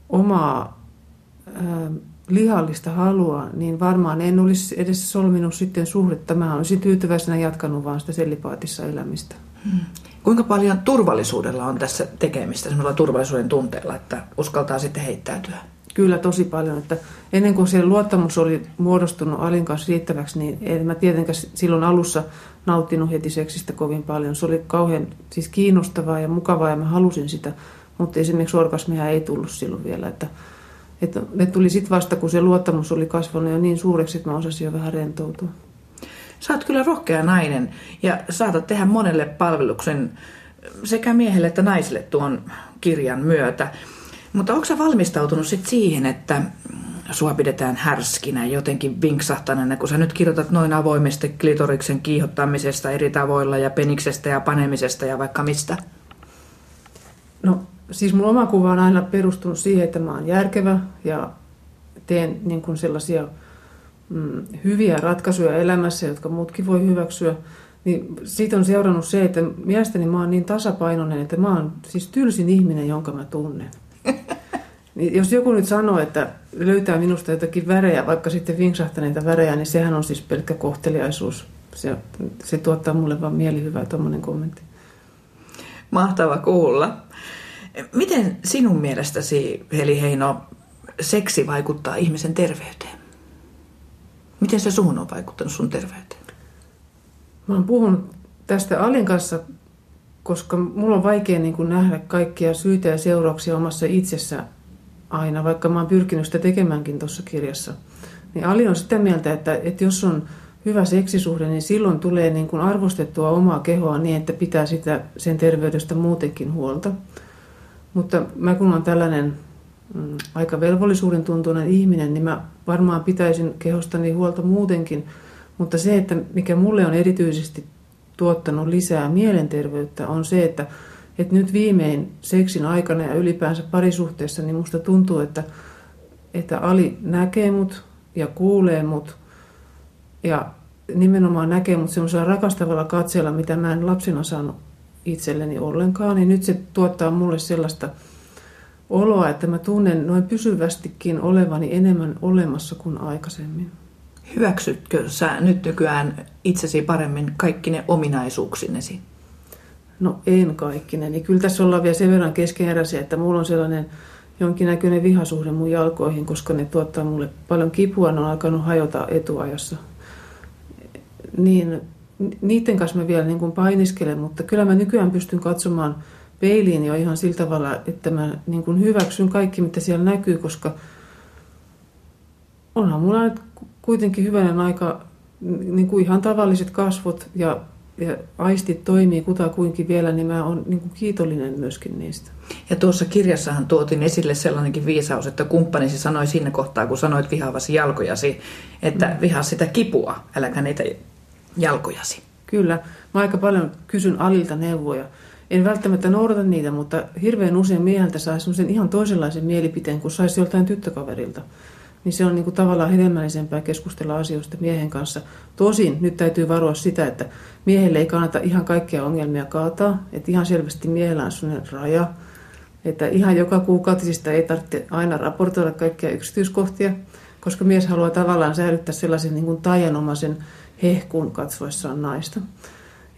omaa ää, lihallista halua, niin varmaan en olisi edes solminut sitten suhdetta. Mä olisin tyytyväisenä jatkanut vaan sitä sellipaatissa elämistä. Hmm. Kuinka paljon turvallisuudella on tässä tekemistä, semmoilla turvallisuuden tunteella, että uskaltaa sitten heittäytyä? Kyllä tosi paljon. Että ennen kuin se luottamus oli muodostunut Alin kanssa riittäväksi, niin en mä tietenkään silloin alussa nauttinut heti seksistä kovin paljon. Se oli kauhean siis kiinnostavaa ja mukavaa ja mä halusin sitä, mutta esimerkiksi orgasmia ei tullut silloin vielä. Että, että ne tuli sitten vasta, kun se luottamus oli kasvanut jo niin suureksi, että mä osasin jo vähän rentoutua. Sä oot kyllä rohkea nainen ja saatat tehdä monelle palveluksen sekä miehelle että naisille tuon kirjan myötä. Mutta onko sä valmistautunut sit siihen, että sua pidetään härskinä jotenkin vinksahtaneena, kun sä nyt kirjoitat noin avoimesti klitoriksen kiihottamisesta eri tavoilla ja peniksestä ja panemisesta ja vaikka mistä? No siis mun oma kuva on aina perustunut siihen, että mä oon järkevä ja teen niin kuin sellaisia mm, hyviä ratkaisuja elämässä, jotka muutkin voi hyväksyä. Niin siitä on seurannut se, että mielestäni mä oon niin tasapainoinen, että mä oon siis tylsin ihminen, jonka mä tunnen. <laughs> Niin jos joku nyt sanoo, että löytää minusta jotakin värejä, vaikka sitten vinksahtaneita värejä, niin sehän on siis pelkkä kohteliaisuus. Se, se tuottaa mulle vaan mielihyvää tuommoinen kommentti. Mahtava kuulla. Miten sinun mielestäsi, Heli Heino, seksi vaikuttaa ihmisen terveyteen? Miten se suhun on vaikuttanut sun terveyteen? Mä oon puhunut tästä Alin kanssa koska mulla on vaikea niin kuin nähdä kaikkia syitä ja seurauksia omassa itsessä aina, vaikka mä oon pyrkinyt sitä tekemäänkin tuossa kirjassa. Niin Ali on sitä mieltä, että, että jos on hyvä seksisuhde, niin silloin tulee niin kuin arvostettua omaa kehoa niin, että pitää sitä sen terveydestä muutenkin huolta. Mutta mä kun olen tällainen mm, aika velvollisuuden tuntuinen ihminen, niin mä varmaan pitäisin kehostani huolta muutenkin. Mutta se, että mikä mulle on erityisesti tuottanut lisää mielenterveyttä, on se, että, että nyt viimein seksin aikana ja ylipäänsä parisuhteessa, niin musta tuntuu, että, että Ali näkee mut ja kuulee mut ja nimenomaan näkee mut semmoisella rakastavalla katseella, mitä mä en lapsena saanut itselleni ollenkaan, niin nyt se tuottaa mulle sellaista oloa, että mä tunnen noin pysyvästikin olevani enemmän olemassa kuin aikaisemmin. Hyväksytkö sä nyt nykyään itsesi paremmin kaikki ne ominaisuuksinesi? No en kaikkine. Niin kyllä tässä ollaan vielä sen verran keskeneräisiä, että mulla on sellainen jonkinnäköinen vihasuhde mun jalkoihin, koska ne tuottaa mulle paljon kipua, ne on alkanut hajota etuajassa. Niin niiden kanssa mä vielä niin kuin painiskelen, mutta kyllä mä nykyään pystyn katsomaan peiliin jo ihan sillä tavalla, että mä niin kuin hyväksyn kaikki, mitä siellä näkyy, koska onhan mulla nyt kuitenkin hyvänen aika niin kuin ihan tavalliset kasvot ja, ja aistit toimii kutakuinkin vielä, niin mä oon niin kuin kiitollinen myöskin niistä. Ja tuossa kirjassahan tuotiin esille sellainenkin viisaus, että kumppanisi sanoi siinä kohtaa, kun sanoit vihaavasi jalkojasi, että mm. vihaa sitä kipua, äläkä niitä jalkojasi. Kyllä. Mä aika paljon kysyn Alilta neuvoja. En välttämättä noudata niitä, mutta hirveän usein mieheltä saa ihan toisenlaisen mielipiteen kuin saisi joltain tyttökaverilta niin se on niin kuin tavallaan hedelmällisempää keskustella asioista miehen kanssa. Tosin nyt täytyy varoa sitä, että miehelle ei kannata ihan kaikkia ongelmia kaataa, että ihan selvästi miehellä on sellainen raja, että ihan joka kuukautisista ei tarvitse aina raportoida kaikkia yksityiskohtia, koska mies haluaa tavallaan säilyttää sellaisen niin kuin taianomaisen hehkuun katsoessaan naista.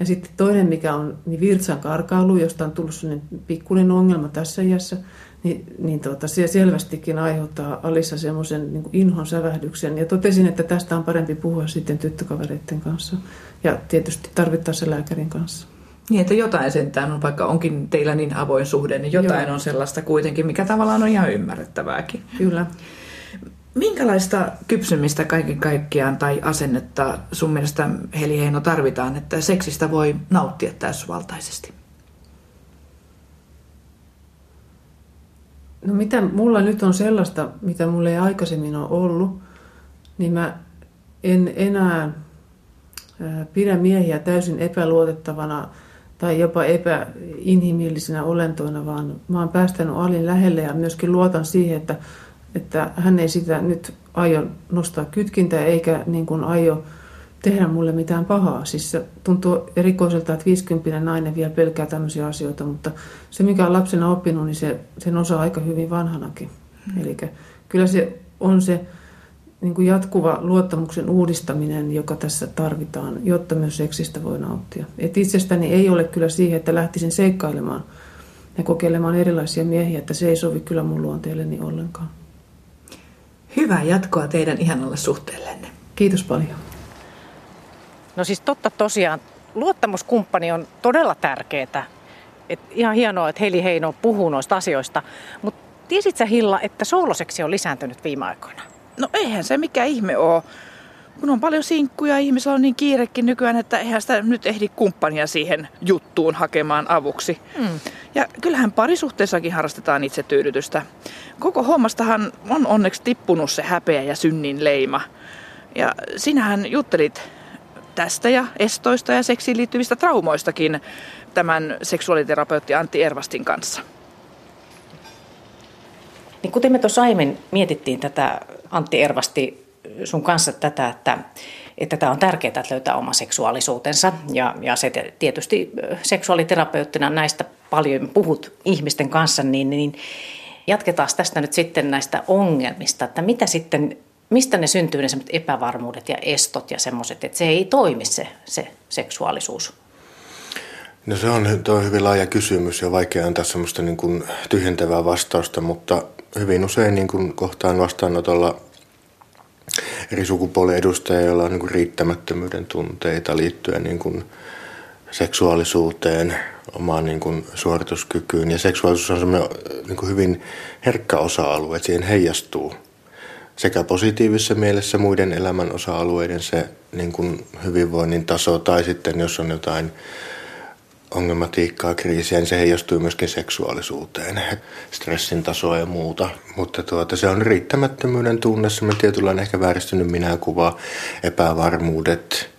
Ja sitten toinen, mikä on niin virtsan karkailu, josta on tullut sellainen pikkuinen ongelma tässä iässä, niin, niin tota, se selvästikin aiheuttaa Alissa semmoisen niin inhon sävähdyksen. Ja totesin, että tästä on parempi puhua sitten tyttökavereiden kanssa ja tietysti tarvittaessa lääkärin kanssa. Niin, että jotain sentään on, vaikka onkin teillä niin avoin suhde, niin jotain Joo. on sellaista kuitenkin, mikä tavallaan on ihan ymmärrettävääkin. Kyllä. Minkälaista kypsymistä kaiken kaikkiaan tai asennetta sun mielestä Heli Heino tarvitaan, että seksistä voi nauttia täysvaltaisesti? No mitä mulla nyt on sellaista, mitä mulla ei aikaisemmin ole ollut, niin mä en enää pidä miehiä täysin epäluotettavana tai jopa epäinhimillisinä olentoina, vaan mä oon päästänyt Alin lähelle ja myöskin luotan siihen, että, että hän ei sitä nyt aio nostaa kytkintää eikä niin kuin aio tehdä mulle mitään pahaa. Siis se tuntuu erikoiselta, että 50 nainen vielä pelkää tämmöisiä asioita, mutta se mikä on lapsena oppinut, niin se, sen osaa aika hyvin vanhanakin. Hmm. Eli kyllä se on se niin kuin jatkuva luottamuksen uudistaminen, joka tässä tarvitaan, jotta myös seksistä voi nauttia. Et itsestäni ei ole kyllä siihen, että lähtisin seikkailemaan ja kokeilemaan erilaisia miehiä, että se ei sovi kyllä mun luonteelleni ollenkaan. Hyvää jatkoa teidän ihanalle suhteellenne. Kiitos paljon. No siis totta tosiaan, luottamuskumppani on todella tärkeää. Et ihan hienoa, että Heli Heino puhuu noista asioista. Mutta tiesit sä Hilla, että sooloseksi on lisääntynyt viime aikoina? No eihän se mikä ihme ole. Kun on paljon sinkkuja, ihmisillä on niin kiirekin nykyään, että eihän sitä nyt ehdi kumppania siihen juttuun hakemaan avuksi. Mm. Ja kyllähän parisuhteessakin harrastetaan itsetyydytystä. Koko hommastahan on onneksi tippunut se häpeä ja synnin leima. Ja sinähän juttelit tästä ja estoista ja seksiin liittyvistä traumoistakin tämän seksuaaliterapeutti Antti Ervastin kanssa. Niin kuten me tuossa aiemmin mietittiin tätä Antti Ervasti sun kanssa tätä, että, että tämä on tärkeää, että löytää oma seksuaalisuutensa. Ja, ja se tietysti seksuaaliterapeuttina näistä paljon puhut ihmisten kanssa, niin, niin jatketaan tästä nyt sitten näistä ongelmista, että mitä sitten mistä ne syntyy ne epävarmuudet ja estot ja semmoiset, että se ei toimi se, se seksuaalisuus? No se on, tuo on hyvin laaja kysymys ja vaikea antaa semmoista niin kuin tyhjentävää vastausta, mutta hyvin usein niin kuin kohtaan vastaanotolla eri sukupuolen edustajia, joilla on niin riittämättömyyden tunteita liittyen niin kuin seksuaalisuuteen, omaan niin kuin suorituskykyyn. Ja seksuaalisuus on semmoinen niin kuin hyvin herkkä osa-alue, että siihen heijastuu – sekä positiivisessa mielessä muiden elämän osa-alueiden se niin kuin hyvinvoinnin taso tai sitten jos on jotain ongelmatiikkaa, kriisiä, niin se heijastuu myöskin seksuaalisuuteen, stressin tasoa ja muuta. Mutta tuota, se on riittämättömyyden tunne, semmoinen tietynlainen ehkä vääristynyt minäkuva, epävarmuudet,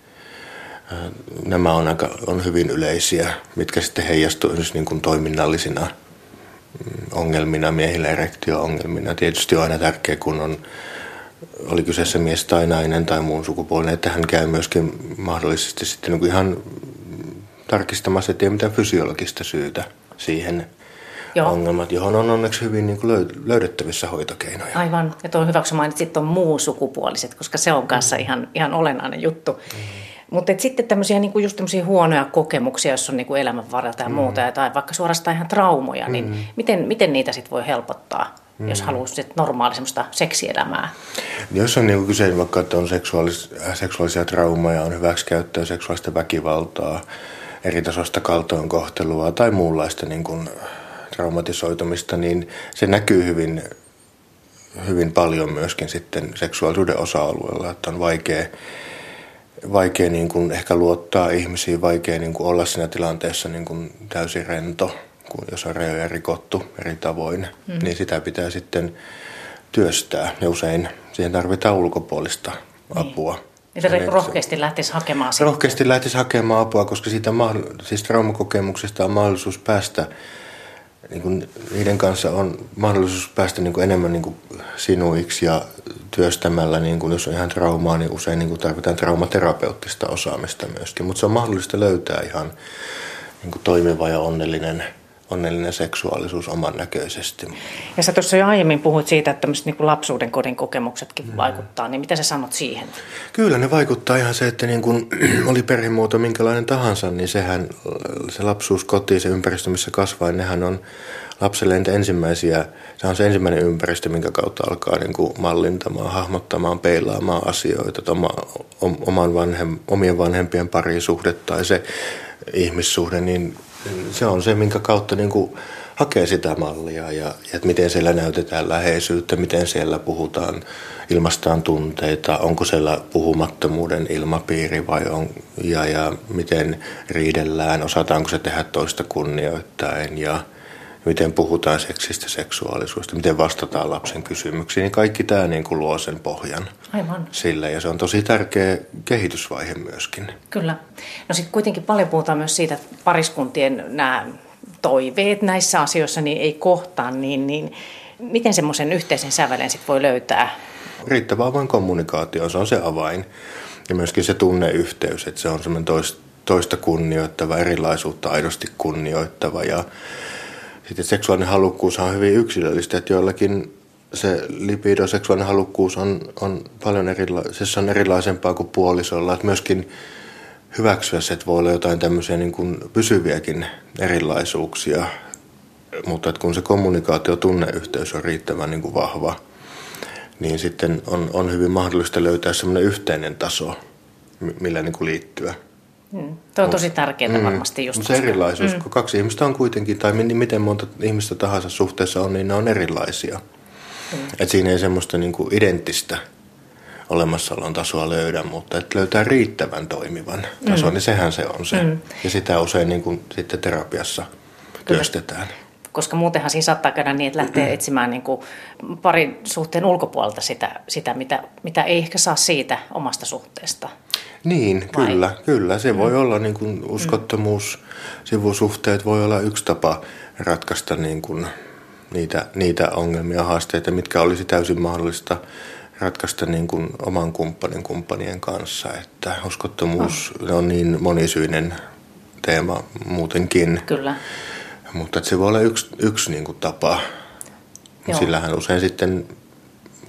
Nämä on, aika, on hyvin yleisiä, mitkä sitten heijastuu niin kuin toiminnallisina mm, ongelmina, miehillä erektio-ongelmina. Tietysti on aina tärkeää, kun on oli kyseessä mies tai nainen tai muun sukupuolinen, että hän käy myöskin mahdollisesti sitten niin ihan tarkistamassa, että ei mitään fysiologista syytä siihen Joo. ongelmat, johon on onneksi hyvin niin kuin löydettävissä hoitokeinoja. Aivan, ja tuo hyväksi mainitsit on muu sukupuoliset, koska se on kanssa mm. ihan, ihan olennainen juttu. Mm. Mutta sitten tämmöisiä niinku just tämmöisiä huonoja kokemuksia, jos on niinku elämän varrelta ja mm. muuta, tai vaikka suorastaan ihan traumoja, niin mm. miten, miten niitä sitten voi helpottaa? mm. jos haluaa normaali semmoista seksielämää. Jos on niin kyse vaikka, että on seksuaalis, äh, seksuaalisia traumaja, on hyväksikäyttöä, seksuaalista väkivaltaa, eri tasoista kaltoinkohtelua tai muunlaista niin kuin traumatisoitumista, niin se näkyy hyvin, hyvin paljon myöskin sitten seksuaalisuuden osa-alueella, että on vaikea, vaikea niin kuin ehkä luottaa ihmisiin, vaikea niin kuin olla siinä tilanteessa niin kuin täysin rento – kun jos on rajoja rikottu eri tavoin, mm. niin sitä pitää sitten työstää. Ja usein siihen tarvitaan ulkopuolista niin. Ja se rohkeasti lähtisi hakemaan sitä. Rohkeasti lähtisi hakemaan apua, koska siitä siis traumakokemuksesta on mahdollisuus päästä, niin kuin niiden kanssa on mahdollisuus päästä niin kuin enemmän niin kuin sinuiksi ja työstämällä, niin kuin jos on ihan traumaa, niin usein niin kuin tarvitaan traumaterapeuttista osaamista myöskin. Mutta se on mahdollista löytää ihan niin kuin toimiva ja onnellinen onnellinen seksuaalisuus oman näköisesti. Ja sä tuossa jo aiemmin puhuit siitä, että tämmöiset niin lapsuuden kodin kokemuksetkin mm. vaikuttaa, niin mitä sä sanot siihen? Kyllä ne vaikuttaa ihan se, että niin kun <clears throat> oli perhemuoto minkälainen tahansa, niin sehän se lapsuus, koti, se ympäristö, missä kasvaa, nehän on lapselle niitä ensimmäisiä, se on se ensimmäinen ympäristö, minkä kautta alkaa niin kuin mallintamaan, hahmottamaan, peilaamaan asioita, oma, oman vanhem, omien vanhempien parisuhde tai se ihmissuhde, niin se on se, minkä kautta niin kuin hakee sitä mallia ja, ja että miten siellä näytetään läheisyyttä, miten siellä puhutaan, ilmastaan tunteita, onko siellä puhumattomuuden ilmapiiri vai on, ja, ja miten riidellään, osataanko se tehdä toista kunnioittain ja miten puhutaan seksistä, seksuaalisuudesta, miten vastataan lapsen kysymyksiin, niin kaikki tämä niin kuin luo sen pohjan Aivan. sille ja se on tosi tärkeä kehitysvaihe myöskin. Kyllä. No sitten kuitenkin paljon puhutaan myös siitä, että pariskuntien nämä toiveet näissä asioissa niin ei kohtaa, niin, niin miten semmoisen yhteisen sävelen sit voi löytää? Riittävä avoin kommunikaatio, se on se avain. Ja myöskin se tunneyhteys, että se on semmoinen toista kunnioittava, erilaisuutta aidosti kunnioittava ja sitten seksuaalinen halukkuus on hyvin yksilöllistä, että joillakin se lipido, seksuaalinen halukkuus on, on paljon erila- se on erilaisempaa kuin puolisolla. Että myöskin hyväksyä se, että voi olla jotain tämmöisiä niin kuin pysyviäkin erilaisuuksia, mutta että kun se kommunikaatio, tunneyhteys on riittävän niin kuin vahva, niin sitten on, on hyvin mahdollista löytää semmoinen yhteinen taso, millä niin kuin liittyä. Mm. Tuo on tosi tärkeää mm. varmasti just. Se erilaisuus, mm. kun kaksi ihmistä on kuitenkin, tai miten monta ihmistä tahansa suhteessa on, niin ne on erilaisia. Mm. Et siinä ei semmoista niin kuin identtistä olemassaolon tasoa löydä, mutta että löytää riittävän toimivan tason, mm. niin sehän se on se. Mm. Ja sitä usein niin kuin sitten terapiassa Kyllä. työstetään koska muutenhan siinä saattaa käydä niin, että lähtee etsimään niin kuin parin suhteen ulkopuolelta sitä, sitä mitä, mitä ei ehkä saa siitä omasta suhteesta. Niin, Vai? kyllä, kyllä. Se mm. voi olla niin kuin uskottomuus, mm. sivusuhteet voi olla yksi tapa ratkaista niin kuin niitä, niitä ongelmia, haasteita, mitkä olisi täysin mahdollista ratkaista niin kuin oman kumppanin kumppanien kanssa. Että uskottomuus oh. on niin monisyinen teema muutenkin. Kyllä. Mutta se voi olla yksi, yksi niin kuin tapa. Joo. Sillähän usein sitten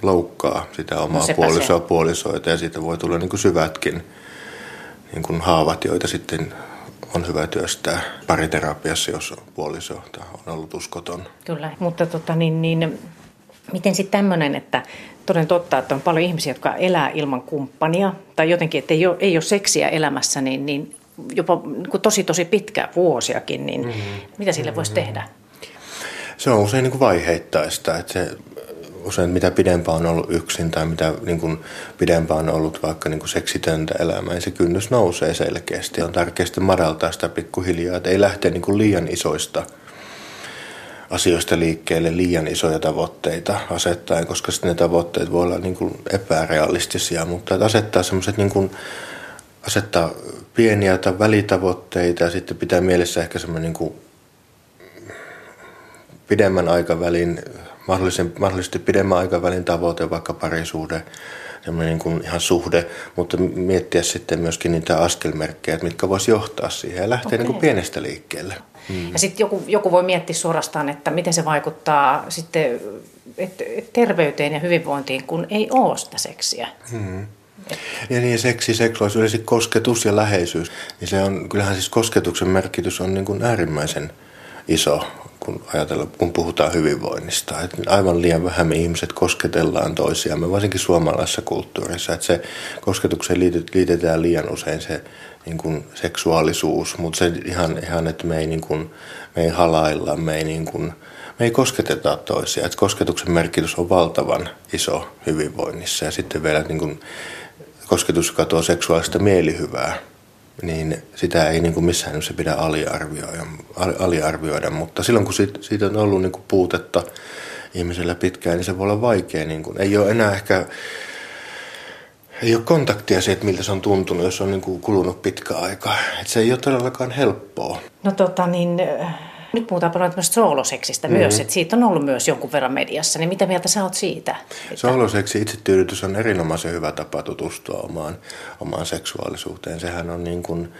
loukkaa sitä omaa no puolisoa, puolisoita ja siitä voi tulla niin kuin syvätkin niin kuin haavat, joita sitten on hyvä työstää pariterapiassa, jos puoliso on ollut uskoton. Kyllä, mutta tota, niin, niin, miten sitten tämmöinen, että toden totta, että on paljon ihmisiä, jotka elää ilman kumppania tai jotenkin, että ei ole, ei ole seksiä elämässä, niin, niin jopa niin tosi tosi pitkä vuosiakin, niin mm-hmm. mitä sille voisi mm-hmm. tehdä? Se on usein niin kuin vaiheittaista, että se usein mitä pidempään on ollut yksin tai mitä niin kuin pidempään on ollut vaikka niin kuin seksitöntä elämää, niin se kynnys nousee selkeästi. On tärkeää madaltaa sitä pikkuhiljaa, että ei lähteä niin kuin liian isoista asioista liikkeelle liian isoja tavoitteita asettaen, koska sitten ne tavoitteet voi olla niin kuin epärealistisia, mutta että asettaa semmoiset niin kuin, asettaa pieniä tai välitavoitteita ja sitten pitää mielessä ehkä semmoinen niin kuin pidemmän aikavälin, mahdollisesti pidemmän aikavälin tavoite, vaikka parisuhde, semmoinen niin kuin ihan suhde, mutta miettiä sitten myöskin niitä askelmerkkejä, mitkä voisi johtaa siihen ja lähteä okay. niin kuin pienestä liikkeelle. Hmm. Ja sitten joku, joku voi miettiä suorastaan, että miten se vaikuttaa sitten et, et terveyteen ja hyvinvointiin, kun ei ole sitä seksiä. Hmm. Ja niin seksi, seksuaalisuus, kosketus ja läheisyys, niin se on, kyllähän siis kosketuksen merkitys on niin kuin äärimmäisen iso, kun ajatellaan, kun puhutaan hyvinvoinnista. Että aivan liian vähän me ihmiset kosketellaan toisiamme, varsinkin suomalaisessa kulttuurissa. Että se kosketukseen liitetään liian usein se niin kuin seksuaalisuus, mutta se ihan, ihan että me ei, niin kuin, me ei halailla, me ei, niin kuin, me ei kosketeta toisia. Että kosketuksen merkitys on valtavan iso hyvinvoinnissa ja sitten vielä niin kuin, kosketus, joka tuo seksuaalista mielihyvää, niin sitä ei niin kuin missään nimessä pidä aliarvioida, aliarvioida. Mutta silloin kun siitä, on ollut niin kuin puutetta ihmisellä pitkään, niin se voi olla vaikea. Niin kuin, ei ole enää ehkä ei ole kontaktia siitä, miltä se on tuntunut, jos on niin kuin kulunut pitkä aika. Et se ei ole todellakaan helppoa. No tota niin, nyt puhutaan paljon tämmöistä sooloseksistä mm-hmm. myös, että siitä on ollut myös jonkun verran mediassa, niin mitä mieltä sä oot siitä? Että... Sooloseksi itsetyydytys on erinomaisen hyvä tapa tutustua omaan, omaan seksuaalisuuteen. Sehän on niin kuin,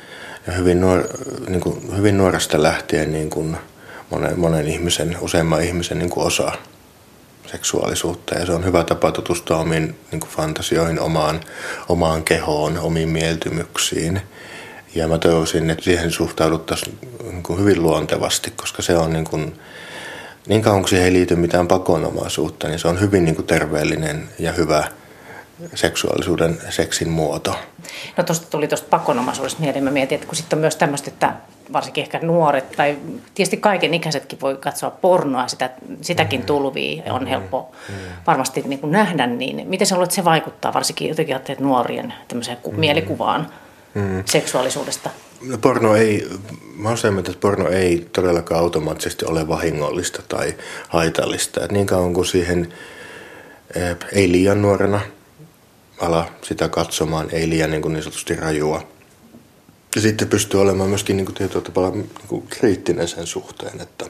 hyvin, nuor, niin kuin, hyvin nuoresta lähtien niin kuin monen, monen ihmisen, useamman ihmisen niin kuin osa seksuaalisuutta ja se on hyvä tapa tutustua omiin niin kuin fantasioihin, omaan, omaan kehoon, omiin mieltymyksiin. Ja mä toivoisin, että siihen suhtauduttaisiin niin hyvin luontevasti, koska se on niin kuin, niin kauan kuin siihen ei liity mitään pakonomaisuutta, niin se on hyvin niin kuin terveellinen ja hyvä seksuaalisuuden seksin muoto. No tuosta tuli tuosta pakonomaisuudesta mieleen. Mä mietin, että kun sitten on myös tämmöistä, että varsinkin ehkä nuoret tai tietysti kaiken ikäisetkin voi katsoa pornoa, sitä, sitäkin mm-hmm. tulvii on mm-hmm. helppo mm-hmm. varmasti niin kuin nähdä, niin miten sä luulet, että se vaikuttaa varsinkin jotenkin nuorien tämmöiseen mm-hmm. mielikuvaan mm-hmm. seksuaalisuudesta? No porno ei, mä olen että porno ei todellakaan automaattisesti ole vahingollista tai haitallista. Et niin kauan kuin siihen eh, ei liian nuorena ala sitä katsomaan, ei liian niin, kuin niin sanotusti rajua. Ja sitten pystyy olemaan myöskin niin kuin tietyllä tavalla niin kuin kriittinen sen suhteen, että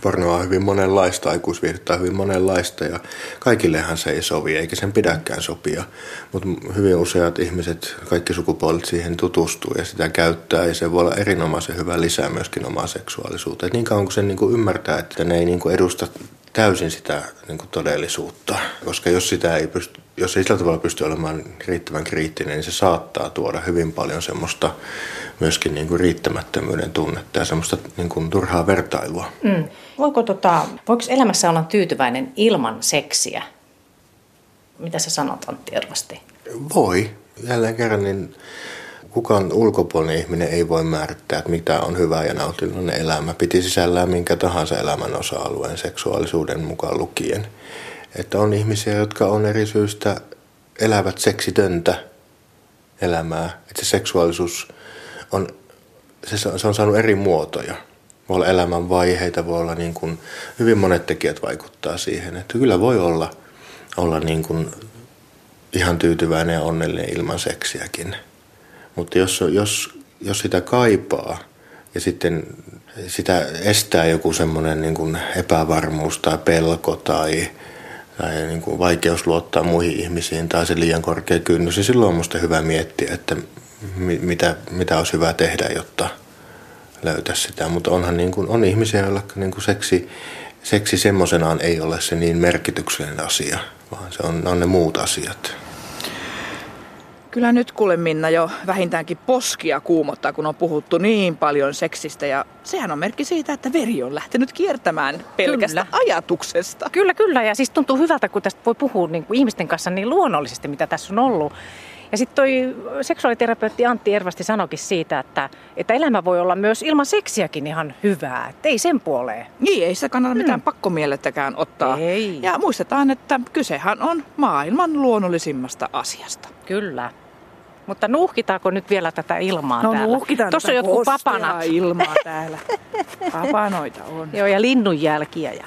pornoa on hyvin monenlaista, aikuisviihdettä on hyvin monenlaista ja kaikillehan se ei sovi eikä sen pidäkään sopia. Mutta hyvin useat ihmiset, kaikki sukupuolet siihen tutustuu ja sitä käyttää ja se voi olla erinomaisen hyvä lisää myöskin omaa seksuaalisuutta. Et niin kauan kuin sen niin kuin ymmärtää, että ne ei niin kuin edusta täysin sitä niin kuin todellisuutta, koska jos sitä ei pysty jos ei sillä tavalla pysty olemaan riittävän kriittinen, niin se saattaa tuoda hyvin paljon semmoista myöskin niin kuin riittämättömyyden tunnetta ja semmoista niin kuin turhaa vertailua. Mm. Voiko, tota, voiko elämässä olla tyytyväinen ilman seksiä? Mitä sä sanot Antti Ervasti? Voi. Jälleen kerran niin kukaan ulkopuolinen ihminen ei voi määrittää, että mitä on hyvä ja nautinnollinen elämä. Piti sisällään minkä tahansa elämän osa-alueen seksuaalisuuden mukaan lukien. Että on ihmisiä, jotka on eri syistä elävät seksitöntä elämää. Että se seksuaalisuus on, se on saanut eri muotoja. Voi olla elämän vaiheita, voi olla niin kuin, hyvin monet tekijät vaikuttaa siihen. Että kyllä voi olla, olla niin kuin ihan tyytyväinen ja onnellinen ilman seksiäkin. Mutta jos, jos, jos sitä kaipaa ja sitten sitä estää joku semmoinen niin epävarmuus tai pelko tai tai niin kuin vaikeus luottaa muihin ihmisiin tai se liian korkea kynnys, niin silloin on minusta hyvä miettiä, että mitä, mitä olisi hyvä tehdä, jotta löytäisi sitä. Mutta onhan niin kuin, on ihmisiä, joilla niin kuin seksi, seksi semmoisenaan ei ole se niin merkityksellinen asia, vaan se on, on ne muut asiat. Kyllä nyt kuule Minna jo vähintäänkin poskia kuumottaa, kun on puhuttu niin paljon seksistä ja sehän on merkki siitä, että veri on lähtenyt kiertämään pelkästä kyllä. ajatuksesta. Kyllä, kyllä ja siis tuntuu hyvältä, kun tästä voi puhua niin kuin ihmisten kanssa niin luonnollisesti, mitä tässä on ollut. Ja sitten toi seksuaaliterapeutti Antti Ervasti sanoikin siitä, että, että elämä voi olla myös ilman seksiäkin ihan hyvää. Että ei sen puoleen. Niin, ei se kannata hmm. mitään pakkomiellettäkään ottaa. Ei. Ja muistetaan, että kysehän on maailman luonnollisimmasta asiasta. Kyllä. Mutta nuuhkitaanko nyt vielä tätä ilmaa no, täällä? nuuhkitaan Tuossa tätä jotkut papanat. ilmaa <laughs> täällä. Papanoita on. Joo, ja linnunjälkiä. Ja